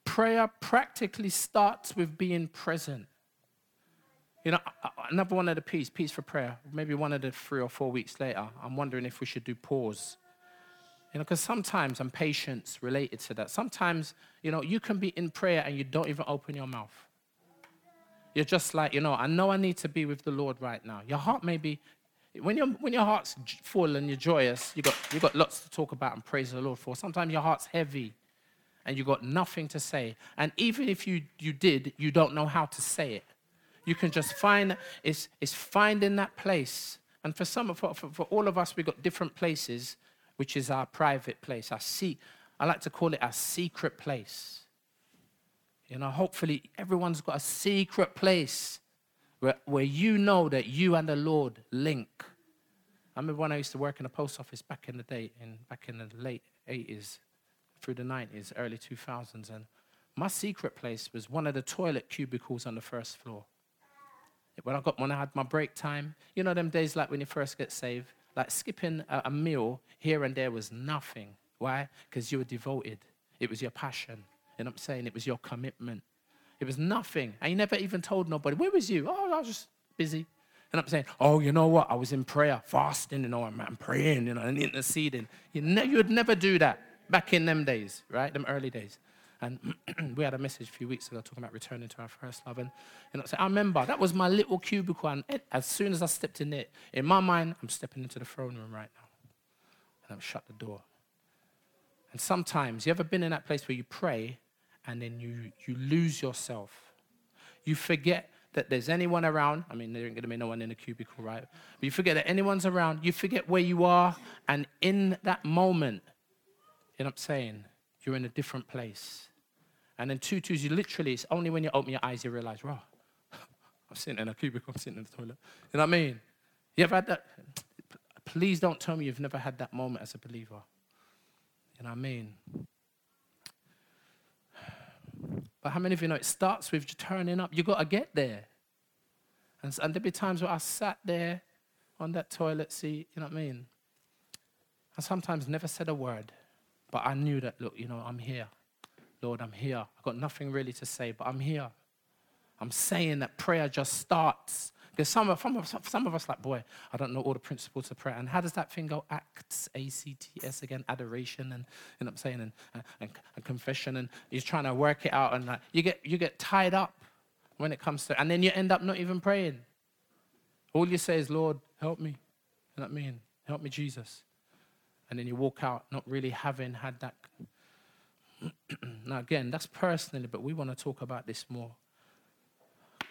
Prayer practically starts with being present. You know, another one of the P's, P's for prayer, maybe one of the three or four weeks later, I'm wondering if we should do pause. You know, because sometimes I'm patience related to that. Sometimes, you know, you can be in prayer and you don't even open your mouth. You're just like, you know, I know I need to be with the Lord right now. Your heart may be, when, you when your heart's full and you're joyous, you got, you got lots to talk about and praise the Lord for. Sometimes your heart's heavy and you got nothing to say. And even if you, you did, you don't know how to say it. You can just find, it's, it's finding that place. And for some, for, for, for all of us, we've got different places, which is our private place, our seat. I like to call it our secret place. You know, hopefully everyone's got a secret place where, where you know that you and the Lord link. I remember when I used to work in a post office back in the day, in, back in the late 80s, through the 90s, early 2000s, and my secret place was one of the toilet cubicles on the first floor. When I got when I had my break time, you know them days like when you first get saved, like skipping a, meal here and there was nothing. Why? Because you were devoted. It was your passion. You know what I'm saying? It was your commitment. It was nothing. And you never even told nobody. Where was you? Oh, I was just busy. And I'm saying, oh, you know what? I was in prayer, fasting, you know, I'm, I'm praying, you know, and interceding. You, ne- you would never do that back in them days, right? Them early days. And we had a message a few weeks ago talking about returning to our first love. And know, so I remember that was my little cubicle. And as soon as I stepped in it, in my mind, I'm stepping into the throne room right now. And I've shut the door. And sometimes, you ever been in that place where you pray and then you, you lose yourself? You forget that there's anyone around. I mean, there ain't going to be no one in the cubicle, right? But you forget that anyone's around. You forget where you are. And in that moment, you know what I'm saying? You're in a different place. And then two twos, you literally, it's only when you open your eyes you realize, wow, I'm sitting in a cubicle, I'm sitting in the toilet. You know what I mean? You ever had that? Please don't tell me you've never had that moment as a believer. You know what I mean? But how many of you know it starts with turning up? You've got to get there. And, and there'd be times where I sat there on that toilet seat, you know what I mean? I sometimes never said a word, but I knew that, look, you know, I'm here. Lord, I'm here. I've got nothing really to say, but I'm here. I'm saying that prayer just starts. Because some of, some, of, some of us like, boy, I don't know all the principles of prayer. And how does that thing go? Acts, A-C-T-S again, adoration and, you know what I'm saying, and, uh, and, and confession. And you're trying to work it out. And you, get, you get tied up when it comes to, and then you end up not even praying. All you say is, Lord, help me. You know what I mean? Help me, Jesus. And then you walk out not really having had that. now, again, that's personally, but we want to talk about this more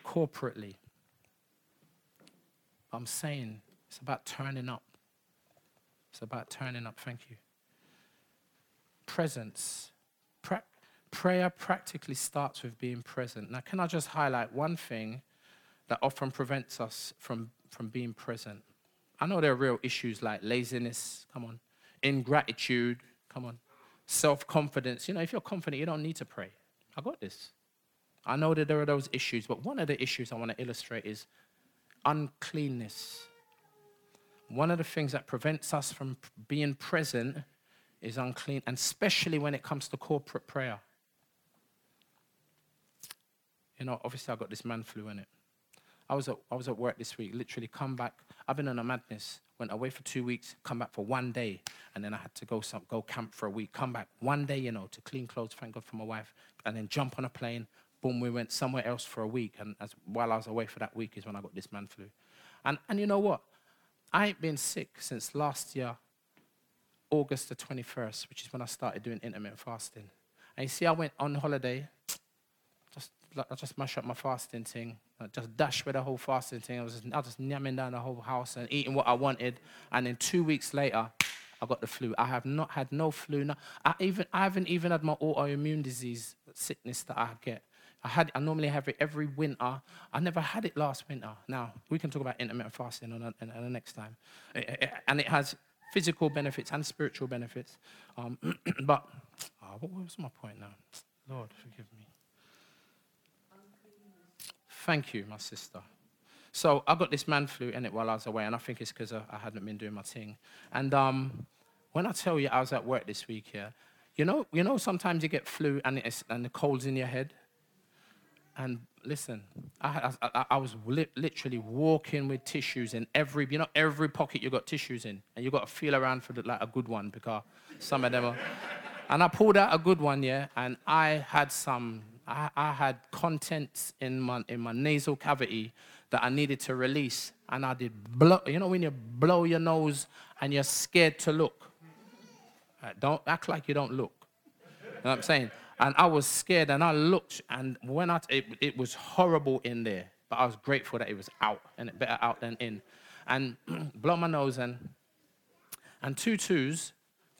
corporately. I'm saying it's about turning up. It's about turning up. Thank you. Presence. Pra- prayer practically starts with being present. Now, can I just highlight one thing that often prevents us from, from being present? I know there are real issues like laziness, come on, ingratitude, come on, self confidence. You know, if you're confident, you don't need to pray. I got this. I know that there are those issues, but one of the issues I want to illustrate is uncleanness. One of the things that prevents us from being present is unclean, and especially when it comes to corporate prayer. You know, obviously, I got this man flu in it. I was, at, I was at work this week, literally come back. I've been on a madness. Went away for two weeks, come back for one day, and then I had to go some, go camp for a week. Come back one day, you know, to clean clothes. Thank God for my wife, and then jump on a plane, boom, we went somewhere else for a week. And as, while I was away for that week is when I got this man flu. And, and you know what? I ain't been sick since last year, August the 21st, which is when I started doing intermittent fasting. And you see, I went on holiday, just, I just mashed up my fasting thing. I just dashed with the whole fasting thing. I was just, I was just yamming down the whole house and eating what I wanted. And then two weeks later, I got the flu. I have not had no flu. No, I, even, I haven't even had my autoimmune disease sickness that I get. I had I normally have it every winter. I never had it last winter. Now we can talk about intermittent fasting on, on, the next time, it, it, and it has physical benefits and spiritual benefits. Um, but oh, what was my point now? Lord, forgive me. Thank you, my sister. So I got this man flu in it while I was away, and I think it's because I, I, hadn't been doing my thing. And um, when I tell you I was at work this week here, you know, you know, sometimes you get flu and, and the cold's in your head. And listen, I, I, I was li- literally walking with tissues in every, you know, every pocket you got tissues in, and you got to feel around for the, like a good one because some of them are. And I pulled out a good one, yeah, and I had some, I, I had contents in my in my nasal cavity that I needed to release, and I did blow. You know when you blow your nose and you're scared to look. Right, don't act like you don't look. You know what I'm saying? And I was scared and I looked, and when I, it, it was horrible in there, but I was grateful that it was out and better out than in. And blow my nose and, and two twos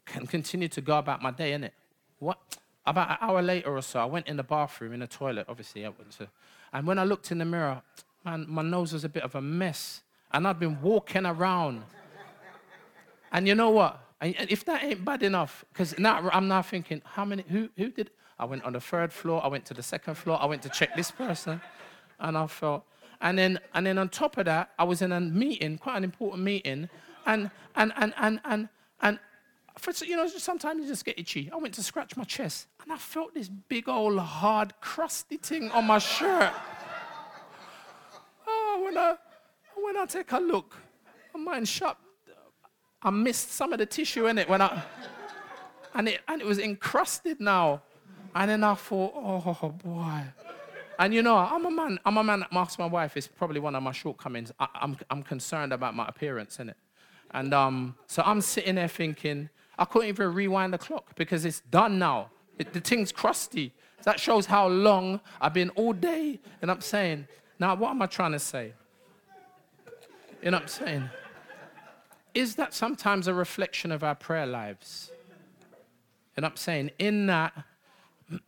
can continue to go about my day, innit? What? About an hour later or so, I went in the bathroom, in the toilet, obviously. I went to, and when I looked in the mirror, man, my nose was a bit of a mess. And I'd been walking around. And you know what? And if that ain't bad enough, because now I'm now thinking, how many, who, who did, I went on the third floor. I went to the second floor. I went to check this person. And I felt, and then, and then on top of that, I was in a meeting, quite an important meeting. And, and, and, and, and, and for, you know, sometimes you just get itchy. I went to scratch my chest and I felt this big old hard, crusty thing on my shirt. oh, when I, when I take a look, mine shut. I missed some of the tissue in it when I, and it, and it was encrusted now. And then I thought, oh boy. And you know, I'm a man, I'm a man that marks my wife. It's probably one of my shortcomings. I, am I'm, I'm concerned about my appearance, in it. And um, so I'm sitting there thinking, I couldn't even rewind the clock because it's done now. It, the thing's crusty. That shows how long I've been all day. And I'm saying, now what am I trying to say? You know what I'm saying? Is that sometimes a reflection of our prayer lives? And I'm saying, in that,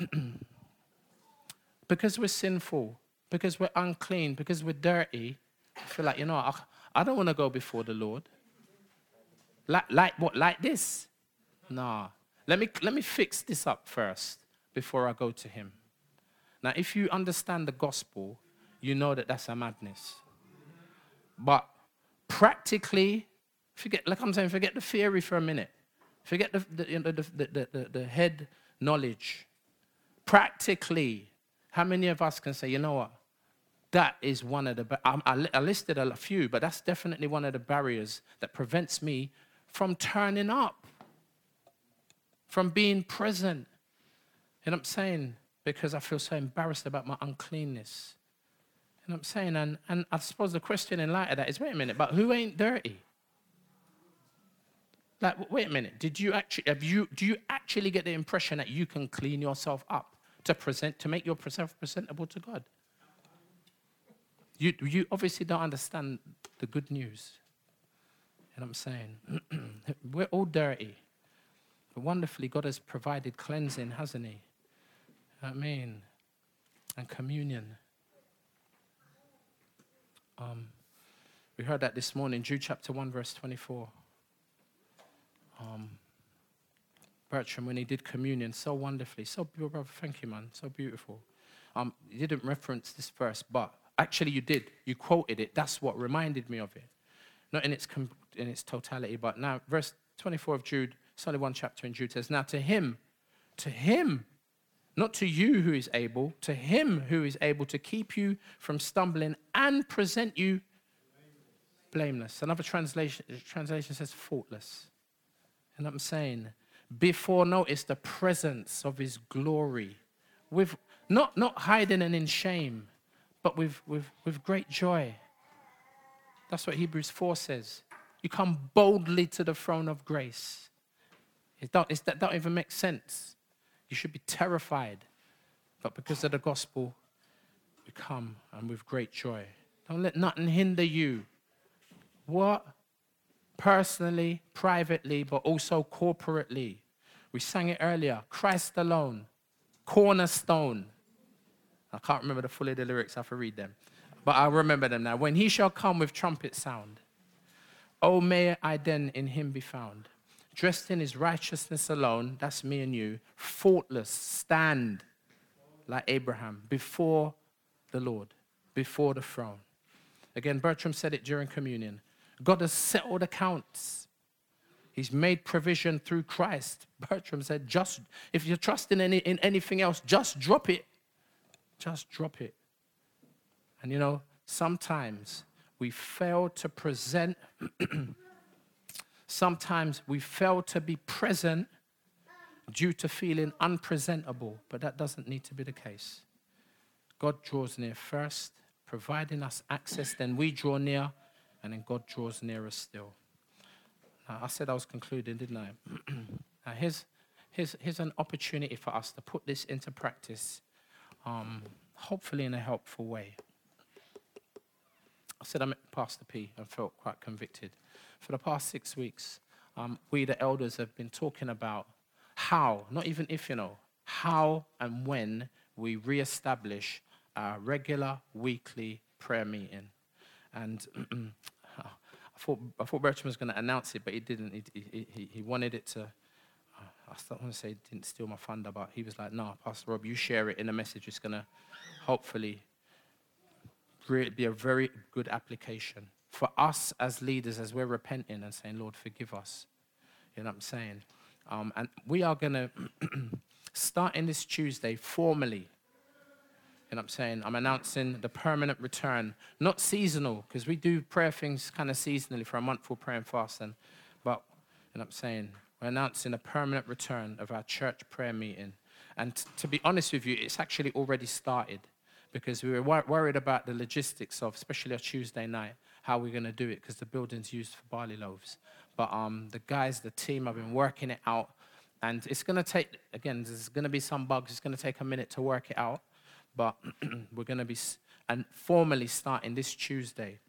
because we're sinful, because we're unclean, because we're dirty, I feel like, you know, I, I don't want to go before the Lord. Like, like what? Like this? Nah. Let me, let me fix this up first before I go to Him. Now, if you understand the gospel, you know that that's a madness. But practically, forget, like I'm saying, forget the theory for a minute. Forget the, the, you know, the, the, the, the head knowledge. Practically, how many of us can say, you know what? That is one of the, I, I listed a few, but that's definitely one of the barriers that prevents me from turning up, from being present. You know what I'm saying? Because I feel so embarrassed about my uncleanness. You know what I'm saying? And, and I suppose the question in light of that is wait a minute, but who ain't dirty? Like, wait a minute, did you actually, have you, do you actually get the impression that you can clean yourself up to present, to make yourself presentable to God? You, you obviously don't understand the good news. You know what I'm saying? We're all dirty. But wonderfully, God has provided cleansing, hasn't He? I mean? And communion. Um, we heard that this morning, Jude chapter 1, verse 24. Um, Bertram, when he did communion so wonderfully, so beautiful, thank you, man, so beautiful. Um, you didn't reference this verse, but actually you did. You quoted it. That's what reminded me of it. Not in its, com- in its totality, but now, verse 24 of Jude, it's only one chapter in Jude, says, Now to him, to him not to you who is able, to him who is able to keep you from stumbling and present you blameless. Another translation, translation says faultless. And I'm saying, before notice the presence of his glory, with not, not hiding and in shame, but with, with, with great joy. That's what Hebrews 4 says. You come boldly to the throne of grace. It don't, that don't even make sense. You should be terrified. But because of the gospel, we come and with great joy. Don't let nothing hinder you. What? Personally, privately, but also corporately. We sang it earlier Christ alone, cornerstone. I can't remember the full of the lyrics, I have to read them. But I remember them now. When he shall come with trumpet sound, oh, may I then in him be found dressed in his righteousness alone, that's me and you, faultless, stand like Abraham before the Lord, before the throne. Again, Bertram said it during communion. God has settled accounts. He's made provision through Christ. Bertram said, just if you're trusting any, in anything else, just drop it. Just drop it. And you know, sometimes we fail to present Sometimes we fail to be present due to feeling unpresentable, but that doesn't need to be the case. God draws near first, providing us access, then we draw near, and then God draws nearer still. Now, I said I was concluding, didn't I? now, here's, here's, here's an opportunity for us to put this into practice, um, hopefully in a helpful way. I said I met Pastor P and felt quite convicted for the past six weeks, um, we, the elders, have been talking about how, not even if you know, how and when we reestablish our regular weekly prayer meeting. And I thought, I thought Bertram was going to announce it, but he didn't. He, he, he wanted it to. Uh, I don't want to say didn't steal my thunder, but he was like, no, Pastor Rob, you share it in a message. It's going to hopefully be a very good application for us as leaders, as we're repenting and saying, Lord, forgive us. You know what I'm saying? Um, and we are going to start in this Tuesday formally. You know what I'm saying? I'm announcing the permanent return, not seasonal, because we do prayer things kind of seasonally for a month for prayer and fasting. But, you know what I'm saying? We're announcing a permanent return of our church prayer meeting. And t- to be honest with you, it's actually already started because we were wor- worried about the logistics of, especially a Tuesday night how we're going to do it because the building's used for barley loaves. But um, the guys, the team, have been working it out. And it's going to take, again, there's going to be some bugs. It's going to take a minute to work it out. But we're going to be and formally starting this Tuesday.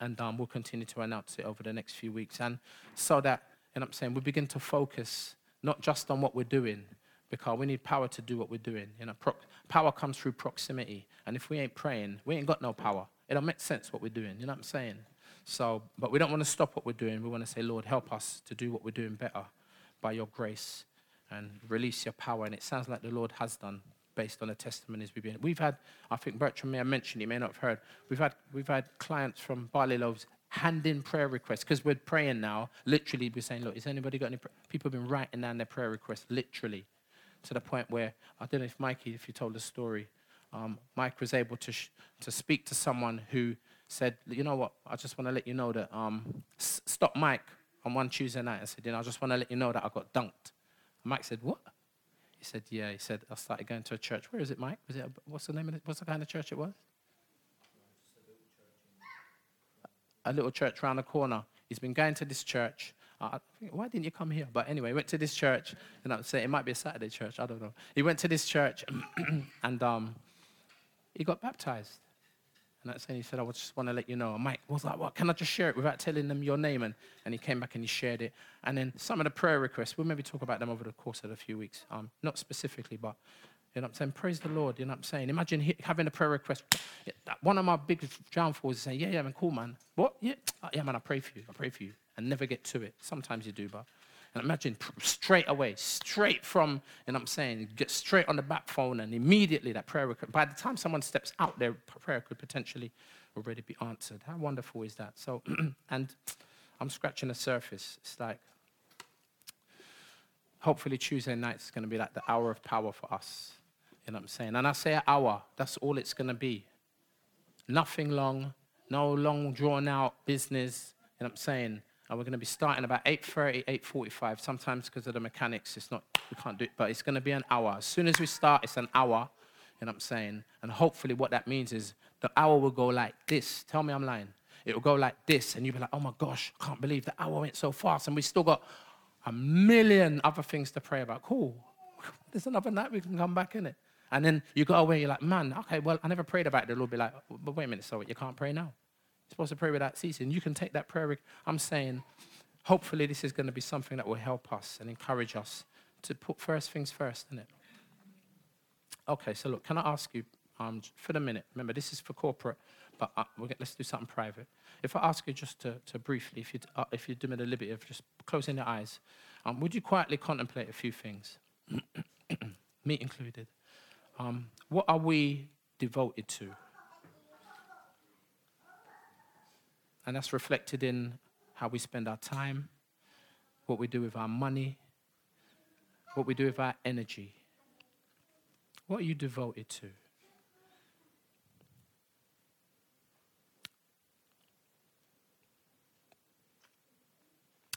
And um, we'll continue to announce it over the next few weeks. And so that, and I'm saying, we begin to focus not just on what we're doing, because we need power to do what we're doing. You know, pro- power comes through proximity. And if we ain't praying, we ain't got no power. It don't make sense what we're doing. You know what I'm saying? So, but we don't want to stop what we're doing. We want to say, Lord, help us to do what we're doing better by your grace and release your power. And it sounds like the Lord has done based on the testimonies we've been. We've had, I think Bertram may have mentioned, he may not have heard, we've had, we've had clients from Barley Loaves hand in prayer requests because we're praying now. Literally, we're saying, look, has anybody got any? Pr-? People have been writing down their prayer requests, literally, to the point where I don't know if Mikey, if you told the story, um, Mike was able to sh- to speak to someone who said, you know what, I just want to let you know that um, s- stop Mike on one Tuesday night and said, you know, I just want to let you know that I got dunked. And Mike said, what? He said, yeah. He said, I started going to a church. Where is it, Mike? Was it? A, what's the name of it? What's the kind of church it was? a little church around the corner. He's been going to this church. Uh, why didn't you come here? But anyway, he went to this church, and I'm saying it might be a Saturday church. I don't know. He went to this church, and um, he got baptized. And that's saying he said, I just want to let you know. Mike was like, what? Can I just share it without telling them your name? And, and he came back and he shared it. And then some of the prayer requests, we'll maybe talk about them over the course of a few weeks. Um, not specifically, but you know what I'm saying? Praise the Lord. You know what I'm saying? Imagine having a prayer request. One of my biggest downfalls is saying, yeah, yeah, man, cool, man. What? Yeah, oh, yeah, man, I pray for you. I pray for you. And never get to it. Sometimes you do, but. And imagine straight away, straight from, what I'm saying, get straight on the back phone and immediately that prayer, request, by the time someone steps out, their prayer could potentially already be answered. How wonderful is that? So, and I'm scratching the surface. It's like, hopefully Tuesday night is going to be like the hour of power for us. You know what I'm saying? And I say an hour, that's all it's going to be. Nothing long, no long drawn out business. You know what I'm saying? And we're going to be starting about 8.30, 8.45. Sometimes because of the mechanics, it's not, we can't do it, but it's going to be an hour. As soon as we start, it's an hour. You know what I'm saying? And hopefully what that means is the hour will go like this. Tell me I'm lying. It will go like this. And you'll be like, oh my gosh, I can't believe the hour went so fast. And we still got a million other things to pray about. Cool. There's another night we can come back in it. And then you go away, you're like, man, okay, well, I never prayed about it. The Lord be like, but wait a minute, so you can't pray now. You're supposed to pray without ceasing. You can take that prayer. I'm saying, hopefully, this is going to be something that will help us and encourage us to put first things first, isn't it? Okay, so look, can I ask you um, for the minute? Remember, this is for corporate, but uh, we'll get, let's do something private. If I ask you just to, to briefly, if you uh, if you do me the liberty of just closing your eyes, um, would you quietly contemplate a few things, me included? Um, what are we devoted to? And that's reflected in how we spend our time, what we do with our money, what we do with our energy. What are you devoted to?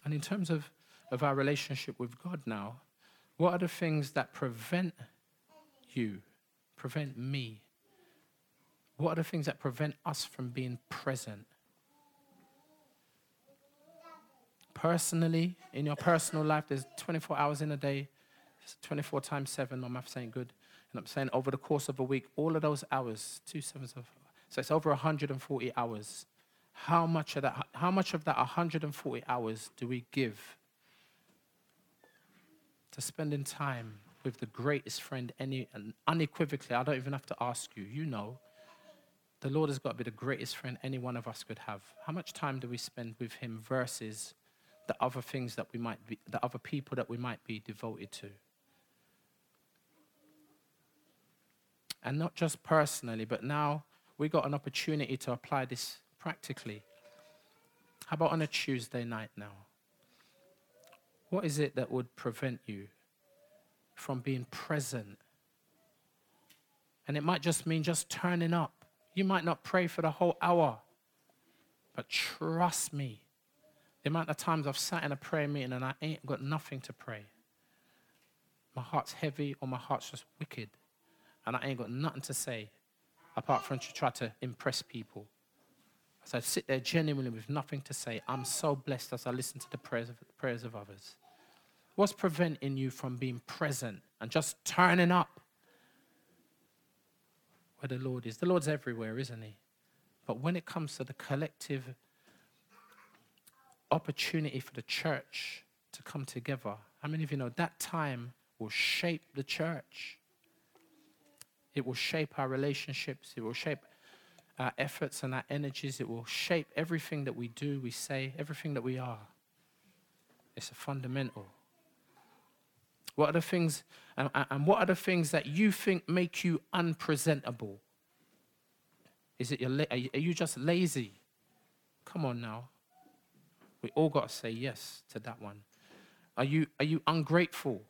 And in terms of, of our relationship with God now, what are the things that prevent you prevent me? What are the things that prevent us from being present? Personally, in your personal life, there's 24 hours in a day, 24 times 7, my maths ain't good. And I'm saying over the course of a week, all of those hours, two sevens of, so it's over 140 hours. How much of that, how much of that 140 hours do we give to spending time with the greatest friend any and unequivocally i don't even have to ask you you know the lord has got to be the greatest friend any one of us could have how much time do we spend with him versus the other things that we might be the other people that we might be devoted to and not just personally but now we got an opportunity to apply this practically how about on a tuesday night now what is it that would prevent you from being present. And it might just mean just turning up. You might not pray for the whole hour, but trust me, the amount of times I've sat in a prayer meeting and I ain't got nothing to pray. My heart's heavy or my heart's just wicked, and I ain't got nothing to say apart from to try to impress people. As I sit there genuinely with nothing to say, I'm so blessed as I listen to the prayers of, prayers of others. What's preventing you from being present and just turning up where the Lord is? The Lord's everywhere, isn't He? But when it comes to the collective opportunity for the church to come together, how many of you know that time will shape the church? It will shape our relationships, it will shape our efforts and our energies, it will shape everything that we do, we say, everything that we are. It's a fundamental. What are the things, and, and what are the things that you think make you unpresentable? Is it your, are you just lazy? Come on now. We all got to say yes to that one. Are you, are you ungrateful?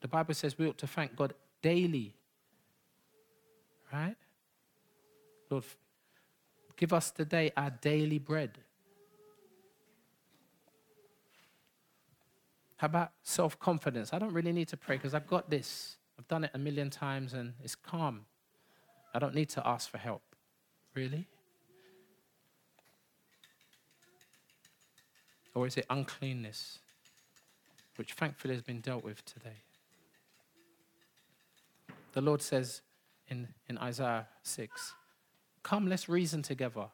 The Bible says we ought to thank God daily. Right? Lord, give us today our daily bread. How about self confidence? I don't really need to pray because I've got this. I've done it a million times and it's calm. I don't need to ask for help. Really? Or is it uncleanness, which thankfully has been dealt with today? The Lord says in, in Isaiah 6 Come, let's reason together.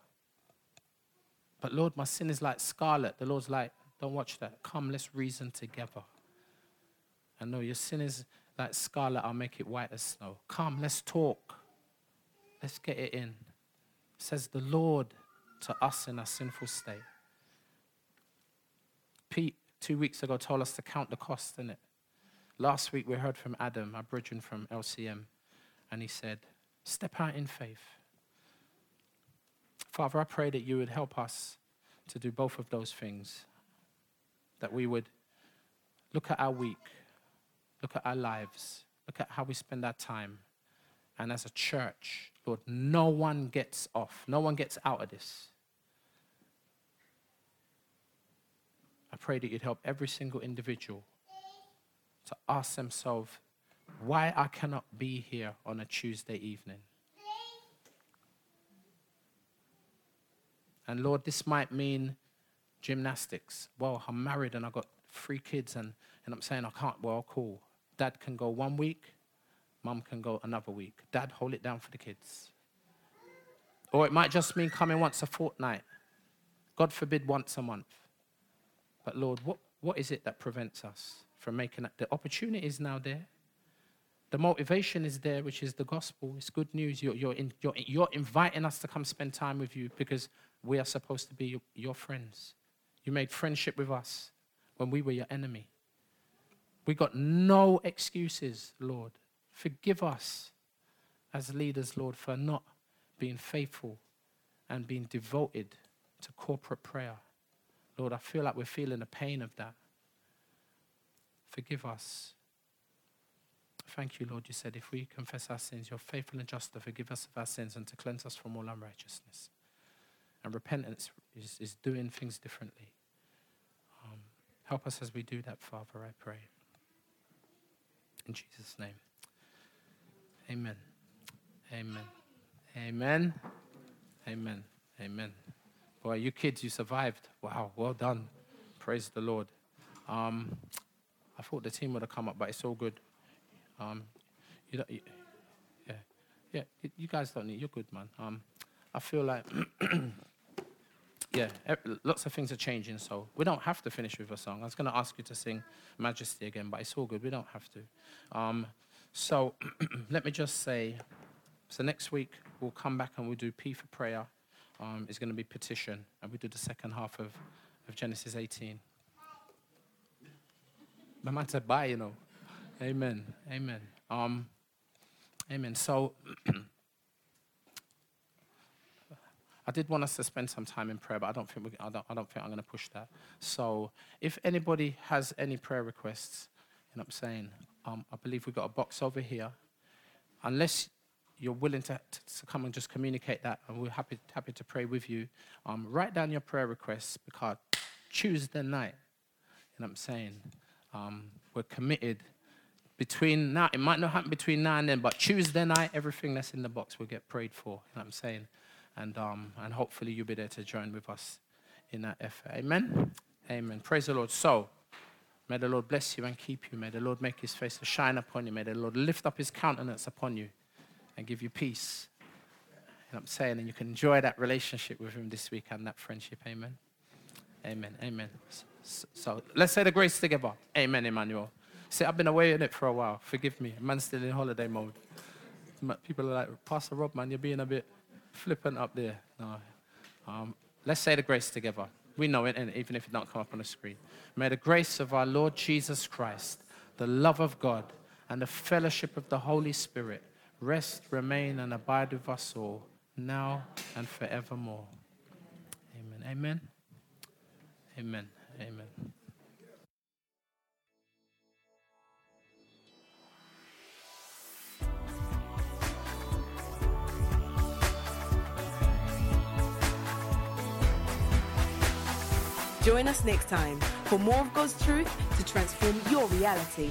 But Lord, my sin is like scarlet. The Lord's like, Don't watch that. Come, let's reason together. I know your sin is like scarlet. I'll make it white as snow. Come, let's talk. Let's get it in. Says the Lord to us in our sinful state. Pete, two weeks ago, told us to count the cost, didn't it? Last week, we heard from Adam, our brethren from LCM, and he said, Step out in faith. Father, I pray that you would help us to do both of those things. That we would look at our week, look at our lives, look at how we spend our time. And as a church, Lord, no one gets off, no one gets out of this. I pray that you'd help every single individual to ask themselves why I cannot be here on a Tuesday evening. And Lord, this might mean gymnastics. Well, I'm married and I've got three kids, and, and I'm saying I can't. Well, cool. Dad can go one week, mum can go another week. Dad, hold it down for the kids. Or it might just mean coming once a fortnight. God forbid, once a month. But Lord, what, what is it that prevents us from making that? The opportunity is now there. The motivation is there, which is the gospel. It's good news. You're, you're, in, you're, you're inviting us to come spend time with you because we are supposed to be your, your friends. You made friendship with us when we were your enemy. We got no excuses, Lord. Forgive us as leaders, Lord, for not being faithful and being devoted to corporate prayer. Lord, I feel like we're feeling the pain of that. Forgive us. Thank you, Lord. You said if we confess our sins, you're faithful and just to forgive us of our sins and to cleanse us from all unrighteousness. And repentance is, is doing things differently. Um, help us as we do that, Father, I pray. In Jesus' name. Amen. Amen. Amen. Amen. Amen. Boy, you kids, you survived. Wow, well done. Praise the Lord. Um, I thought the team would have come up, but it's all good. Um, you you, yeah, yeah. You guys don't need. You're good, man. Um, I feel like, yeah, lots of things are changing. So we don't have to finish with a song. I was going to ask you to sing Majesty again, but it's all good. We don't have to. Um, so let me just say. So next week we'll come back and we'll do P for prayer. Um, it's going to be petition, and we do the second half of, of Genesis 18. My man said bye, you know. Amen. Amen. Um, amen. So I did want us to spend some time in prayer, but I don't think we, I don't, I don't think I'm going to push that. So if anybody has any prayer requests, you know what I'm saying, um, I believe we've got a box over here. Unless you're willing to, to, come and just communicate that, and we're happy, happy to pray with you. Um, write down your prayer requests because Tuesday night, you know what I'm saying, um, we're committed between now, it might not happen between now and then, but Tuesday night, everything that's in the box will get prayed for, you know what I'm saying? And, um, and hopefully you'll be there to join with us in that effort. Amen? Amen. Praise the Lord. So, may the Lord bless you and keep you. May the Lord make his face to shine upon you. May the Lord lift up his countenance upon you and give you peace. Know I'm saying? And you can enjoy that relationship with him this week and that friendship. Amen. Amen. Amen. So, so let's say the grace together. Amen, Emmanuel. See, I've been away in it for a while. Forgive me. Man's still in holiday mode. People are like, Pastor Rob, man, you're being a bit flippant up there. No. Um, let's say the grace together. We know it, and even if it don't come up on the screen. May the grace of our Lord Jesus Christ, the love of God, and the fellowship of the Holy Spirit rest, remain, and abide with us all, now and forevermore. Amen. Amen. Amen. Amen. Join us next time for more of God's truth to transform your reality.